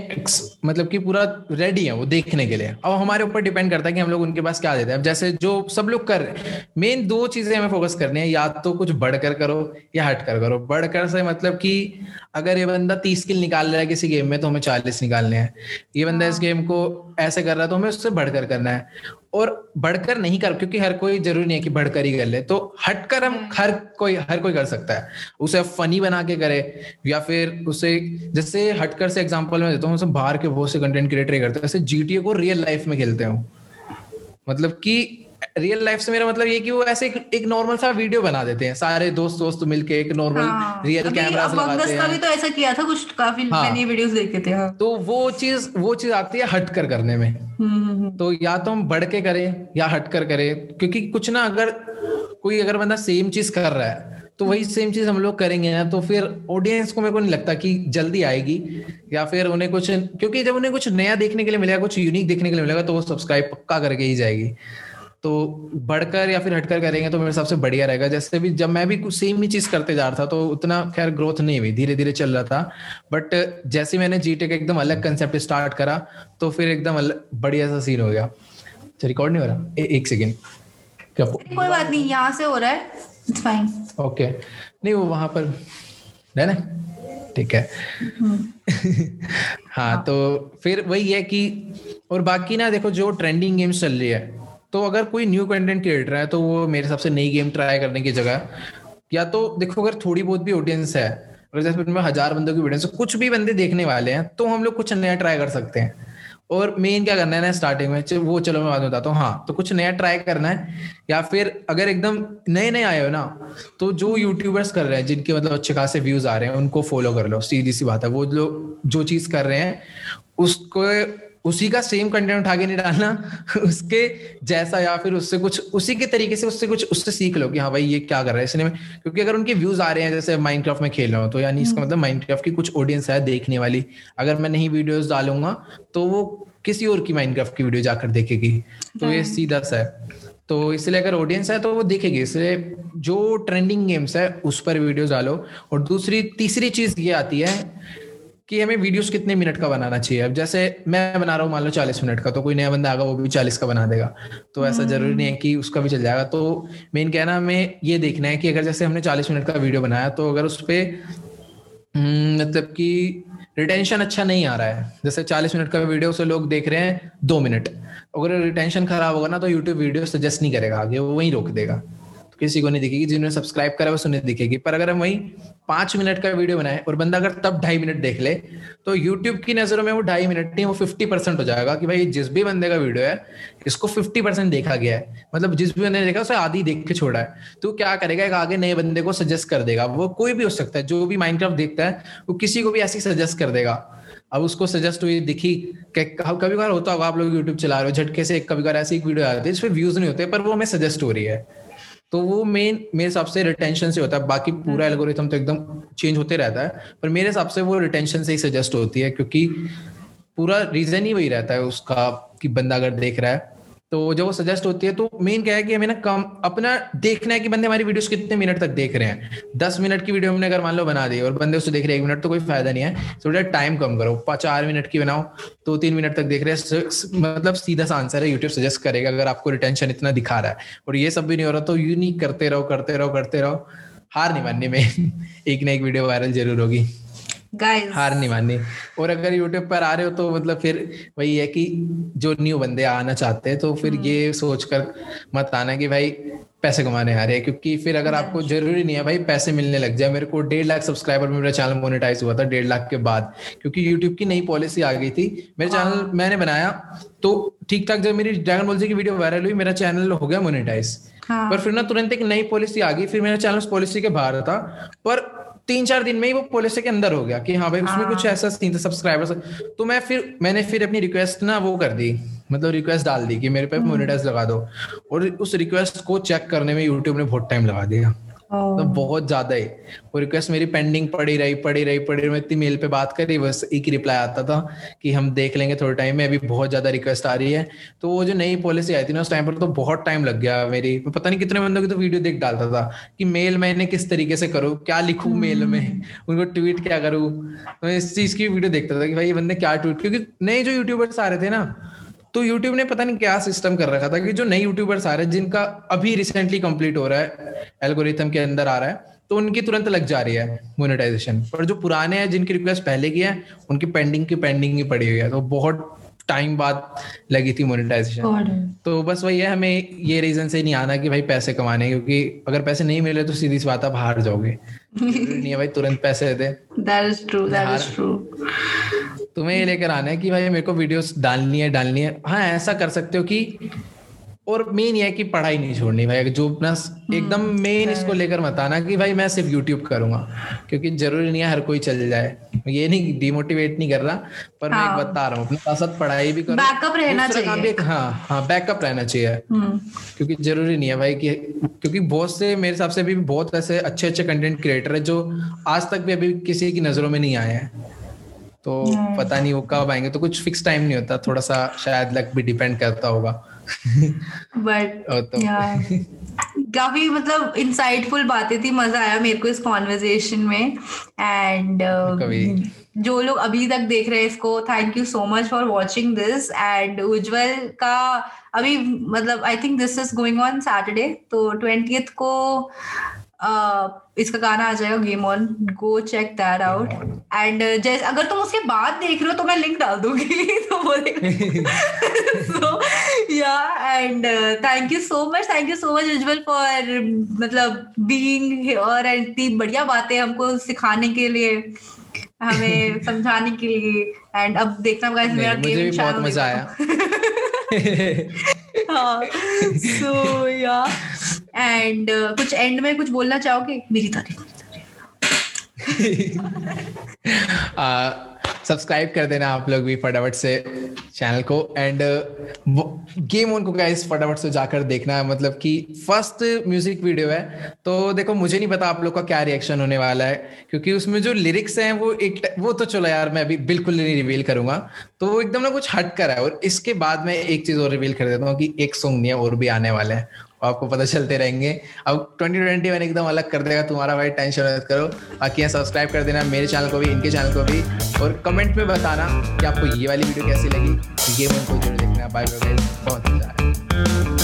मतलब कि पूरा रेडी है वो देखने के लिए। अब हमारे ऊपर डिपेंड करता है कि हम लोग उनके पास क्या देते हैं। अब जैसे जो सब लोग कर रहे हैं मेन दो चीज़ें हमें फोकस करनी है या तो कुछ बढ़कर करो या हटकर करो। बढ़कर से मतलब कि अगर ये बंदा तीस किल निकाल रहा है किसी गेम में तो हमें चालीस निकालने हैं। ये बंदा इस गेम को ऐसे कर रहा है तो हमें उससे बढ़कर करना है। और बढ़कर नहीं कर क्योंकि हर कोई ज़रूरी नहीं है कि बढ़कर ही कर ले। तो हटकर हम हर कोई हर कोई कर सकता है। उसे फनी बना के करे या फिर उसे जैसे हटकर से एग्जांपल में देता हूँ बाहर के बहुत से कंटेंट क्रिएटर करते हैं। जैसे जीटीए को रियल लाइफ में खेलते हो मतलब कि रियल लाइफ से मेरा मतलब ये कि वो ऐसे एक, एक नॉर्मल सा वीडियो बना देते हैं सारे दोस्त दोस्त मिलके एक नॉर्मल हाँ। रियल अभी कैमरास लगाते भी हैं तो ऐसा किया था कुछ काफ़ी हाँ। मैंने वीडियोस देखे थे हाँ। तो वो चीज़ वो चीज़ आती है हटकर करने में हम्म, हम्म, हम्म। तो या तो हम बढ़ के करें या हट कर करें क्योंकि कुछ ना अगर कोई अगर बंदा सेम चीज़ कर रहा है तो वही सेम चीज़ हम लोग करेंगे ना तो फिर ऑडियंस को मेरे को नहीं लगता कि जल्दी आएगी या फिर उन्हें कुछ क्योंकि जब उन्हें कुछ नया देखने के लिए मिलेगा कुछ यूनिक देखने के लिए मिलेगा तो वो सब्सक्राइब पक्का करके ही जाएगी तो बढ़कर या फिर हटकर करेंगे तो मेरे हिसाब से बढ़िया रहेगा। जैसे भी जब मैं भी कुछ सेम ही चीज़ करते जा रहा था तो उतना खैर ग्रोथ नहीं हुई धीरे धीरे चल रहा था। बट जैसे मैंने जीटे का एकदम अलग कंसेप्ट स्टार्ट करा तो फिर एकदम बढ़िया सा सीन हो गया। अच्छा रिकॉर्ड नहीं हो रहा? ए, एक सेकेंड कोई बात नहीं यहाँ से हो रहा है। इट्स फाइन ओके नहीं वो वहाँ पर है ना ठीक है। हाँ तो फिर वही है कि और बाकी ना देखो जो ट्रेंडिंग गेम्स चल रही है तो अगर कोई न्यू कंटेंट क्रिएटर है तो वो मेरे हिसाब से नई गेम ट्राई करने की जगह। या तो देखो, अगर थोड़ी बहुत भी ऑडियंस है, अगर जैसे हज़ार बंदों की ऑडियंस कुछ भी बंदे देखने वाले हैं तो हम लोग कुछ नया ट्राई कर सकते हैं। और मेन क्या करना है ना स्टार्टिंग में वो, चलो मैं बाद में बताता हूँ। हाँ तो कुछ नया ट्राई करना है, या फिर अगर एकदम नए नए आए हो ना तो जो यूट्यूबर्स कर रहे हैं, जिनके मतलब अच्छे खासे व्यूज़ आ रहे हैं, उनको फॉलो कर लो। सीधी सी बात है, वो लोग जो चीज़ कर रहे हैं, उसको उसी का सेम कंटेंट उठा के नहीं डालना उसके जैसा या फिर उससे कुछ उसी के तरीके से उससे कुछ उससे सीख लो कि हाँ भाई ये क्या कर रहा है इसने में। क्योंकि अगर उनके व्यूज़ आ रहे हैं जैसे माइनक्राफ्ट में खेल रहा हूँ तो यानी इसका मतलब माइनक्राफ्ट की कुछ ऑडियंस है देखने वाली। अगर मैं नहीं वीडियोस डालूँगा तो वो किसी और की माइनक्राफ्ट की वीडियो जाकर देखेगी। तो ये सीधा सा है। तो इसलिए अगर ऑडियंस है तो वो देखेगी। इसलिए जो ट्रेंडिंग गेम्स है उस पर वीडियोस डालो। और दूसरी तीसरी चीज़ ये आती है कि हमें वीडियोस कितने मिनट का बनाना चाहिए। अब जैसे मैं बना रहा हूँ मान लो चालीस मिनट का तो कोई नया बंदा आगा वो भी चालीस का बना देगा। तो ऐसा ज़रूरी नहीं है कि उसका भी चल जाएगा। तो मेन कहना हमें ये देखना है कि अगर जैसे हमने चालीस मिनट का वीडियो बनाया तो अगर उस पर मतलब कि रिटेंशन अच्छा नहीं आ रहा है। जैसे 40 मिनट का वीडियो से लोग देख रहे हैं दो मिनट अगर रिटेंशन खराब होगा ना तो यूट्यूब वीडियो सजेस्ट नहीं करेगा आगे वो वहीं रोक देगा। किसी को नहीं दिखेगी, जिन्होंने सब्सक्राइब करा बस उन्हें दिखेगी। पर अगर हम वही पाँच मिनट का वीडियो बनाए, और बंदा अगर तब ढाई मिनट देख ले तो यूट्यूब की नज़रों में वो ढाई मिनट नहीं, वो फिफ्टी परसेंट हो जाएगा कि भाई जिस भी बंदे का वीडियो है, इसको फिफ्टी परसेंट देखा गया है। मतलब जिस भी बंदे ने देखा, उसे आधी देख के छोड़ा है। तो क्या करेगा, एक आगे नए बंदे को सजेस्ट कर देगा। वो कोई भी हो सकता है, जो भी माइनक्राफ्ट देखता है, वो किसी को भी ऐसी सजेस्ट कर देगा। अब उसको सजेस्ट हुई, दिखी कभी बार होता होगा, आप लोग यूट्यूब चला रहे हो, झटके से कभी बार ऐसी एक वीडियो है व्यूज़ नहीं होते, पर वो हमें सजेस्ट हो रही है। तो वो मेन मेरे हिसाब से रिटेंशन से होता है। बाकी पूरा एल्गोरिथम तो एकदम चेंज होते रहता है। पर मेरे हिसाब से वो रिटेंशन से ही सजेस्ट होती है क्योंकि पूरा रीजन ही वही रहता है उसका कि बंदा अगर देख रहा है। तो जब वो सजेस्ट होती है तो मेन क्या है कि हमें ना कम, अपना देखना है कि बंदे हमारी वीडियोस कितने मिनट तक देख रहे हैं। दस मिनट की वीडियो हमने अगर मान लो बना दी और बंदे उससे देख रहे हैं, एक मिनट तो कोई फ़ायदा नहीं है। थोड़ा टाइम कम करो चार मिनट की बनाओ दो तीन मिनट तक देख रहे हैं। मतलब सीधा सा आंसर है यूट्यूब सजेस्ट करेगा अगर आपको रिटेंशन इतना दिखा रहा है। और ये सब भी नहीं हो रहा तो यूनिक करते रहो करते रहो करते रहो। हार नहीं मानने में एक ना एक वीडियो वायरल ज़रूर होगी। गाइस हार नहीं माननी। और अगर यूट्यूब पर आ रहे हो तो मतलब फिर वही है कि जो न्यू बंदे आना चाहते हैं तो फिर ये सोचकर मत आना कि भाई पैसे कमाने आ रहे हैं क्योंकि फिर अगर आपको ज़रूरी नहीं है भाई पैसे मिलने लग जाए। मेरे को डेढ़ लाख सब्सक्राइबर में मेरा चैनल मोनेटाइज हुआ था डेढ़ लाख के बाद क्योंकि यूट्यूब की नई पॉलिसी आ गई थी। मेरे चैनल मैंने बनाया तो ठीक ठाक जब मेरी ड्रैगन बॉल की वीडियो वायरल हुई मेरा चैनल हो गया मोनेटाइज हाँ। पर फिर ना तुरंत एक नई पॉलिसी आ गई फिर मेरा चैनल उस पॉलिसी के बाहर था। पर तीन चार दिन में ही वो पॉलिसी के अंदर हो गया कि हाँ भाई उसमें हाँ। कुछ ऐसा सीन था सब्सक्राइबर्स तो मैं फिर मैंने फिर अपनी रिक्वेस्ट ना वो कर दी मतलब रिक्वेस्ट डाल दी कि मेरे पे मोनिटाइज मोनेटाइज लगा दो। और उस रिक्वेस्ट को चेक करने में यूट्यूब ने बहुत टाइम लगा दिया। तो बहुत ज़्यादा ही। वो रिक्वेस्ट मेरी पेंडिंग पड़ी रही पड़ी रही पड़ी रही। मैं इतनी मेल पे बात करी बस एक ही रिप्लाई आता था कि हम देख लेंगे थोड़े टाइम में। अभी बहुत ज़्यादा रिक्वेस्ट आ रही है। तो वो जो नई पॉलिसी आई थी ना उस टाइम पर तो बहुत टाइम लग गया मेरी। मैं पता नहीं कितने बंदों की तो वीडियो देख डालता था कि मेल मैंने किस तरीके से करूँ क्या लिखूं मेल में उनको ट्वीट क्या करूँ। तो मैं इस चीज़ की वीडियो देखता था कि भाई ये बंदे क्या ट्वीट क्योंकि नए जो यूट्यूबर्स आ रहे थे ना तो YouTube ने पता नहीं क्या सिस्टम कर रखा था कि जो नए यूट्यूबर्स आ रहे हैं जिनका अभी रिसेंटली कंप्लीट हो रहा है एल्गोरिथम के अंदर आ रहा है तो उनकी तुरंत लग जा रही है मोनेटाइजेशन पर जो पुराने हैं जिनकी रिक्वेस्ट पहले की है उनकी पेंडिंग की पेंडिंग ही पड़ी हुई है तो बहुत टाइम बाद लगी थी मोनेटाइजेशन तो बस वही है हमें ये रीजन से नहीं आना कि भाई पैसे कमाने क्योंकि अगर पैसे नहीं मिले तो सीधी सी बात आप हार जाओगे. नहीं है भाई तुरंत पैसे दे. That is true that is true तुम्हें ये लेकर आना है कि भाई मेरे को वीडियोस डालनी है डालनी है। हाँ ऐसा कर सकते हो कि और मेन ये है कि पढ़ाई नहीं छोड़नी भाई। जो अपना एकदम मेन इसको लेकर मत आना कि भाई मैं सिर्फ़ यूट्यूब करूँगा। क्योंकि ज़रूरी नहीं है हर कोई चल जाए। ये नहीं डिमोटिवेट नहीं कर रहा पर हाँ। मैं एक बता रहा हूँ अपने साथ साथ पढ़ाई भी करो। बैकअप रहना चाहिए। हाँ हाँ बैकअप रहना चाहिए। हम्म। क्योंकि ज़रूरी नहीं है भाई कि क्योंकि बहुत से मेरे हिसाब से अभी भी बहुत ऐसे अच्छे अच्छे कंटेंट क्रिएटर है जो आज तक भी अभी किसी की नज़रों में नहीं आए हैं। तो पता नहीं वो कब आएँगे। तो कुछ फिक्स टाइम नहीं होता। थोड़ा सा शायद लक भी डिपेंड करता होगा। बट तो काफ़ी मतलब इंसाइटफुल बातें थी। मज़ा आया मेरे को इस कॉन्वर्जेशन में। एंड कभी जो लोग अभी तक देख रहे हैं इसको thank you so much for watching this and Ujjwal का अभी मतलब I think this is going on Saturday तो ट्वेंटी को uh, इसका गाना आ जाएगा Game On go check that out and जैसे अगर तुम उसके बाद देख रहे हो तो मैं लिंक डाल दूँगी तो वो सो या and thank you so much thank you so much Ujjwal for मतलब बीइंग और इतनी बढ़िया बातें हमको सिखाने के लिए हमें समझाने के लिए एंड अब देखना गाइस मेरा मुझे गेम बहुत मज़ा आया। हाँ सो या एंड uh, कुछ एंड में कुछ बोलना चाहोगे? मेरी तारीफ़ सब्सक्राइब कर देना आप लोग भी फटाफट से चैनल को। एंड गेम ऑन को गाइस फटाफट से जाकर देखना। मतलब कि फ़र्स्ट म्यूज़िक वीडियो है। तो देखो मुझे नहीं पता आप लोग का क्या रिएक्शन होने वाला है। क्योंकि उसमें जो लिरिक्स हैं वो एक वो तो चलो यार मैं अभी बिल्कुल नहीं रिवील करूँगा। तो वो एकदम ना कुछ हट कर है। और इसके बाद मैं एक चीज़ और रिवील कर देता हूँ कि एक सॉन्ग नहीं है और भी आने वाले हैं। आपको पता चलते रहेंगे। अब 2021 एकदम अलग कर देगा तुम्हारा भाई टेंशन मत करो। बाकी यहाँ सब्सक्राइब कर देना। मेरे चैनल को भी, इनके चैनल को भी। और कमेंट में बताना कि आपको ये वाली वीडियो कैसी लगी। ये उनको ज़रूर देखना। बाय बाय बहुत मज़ा आया।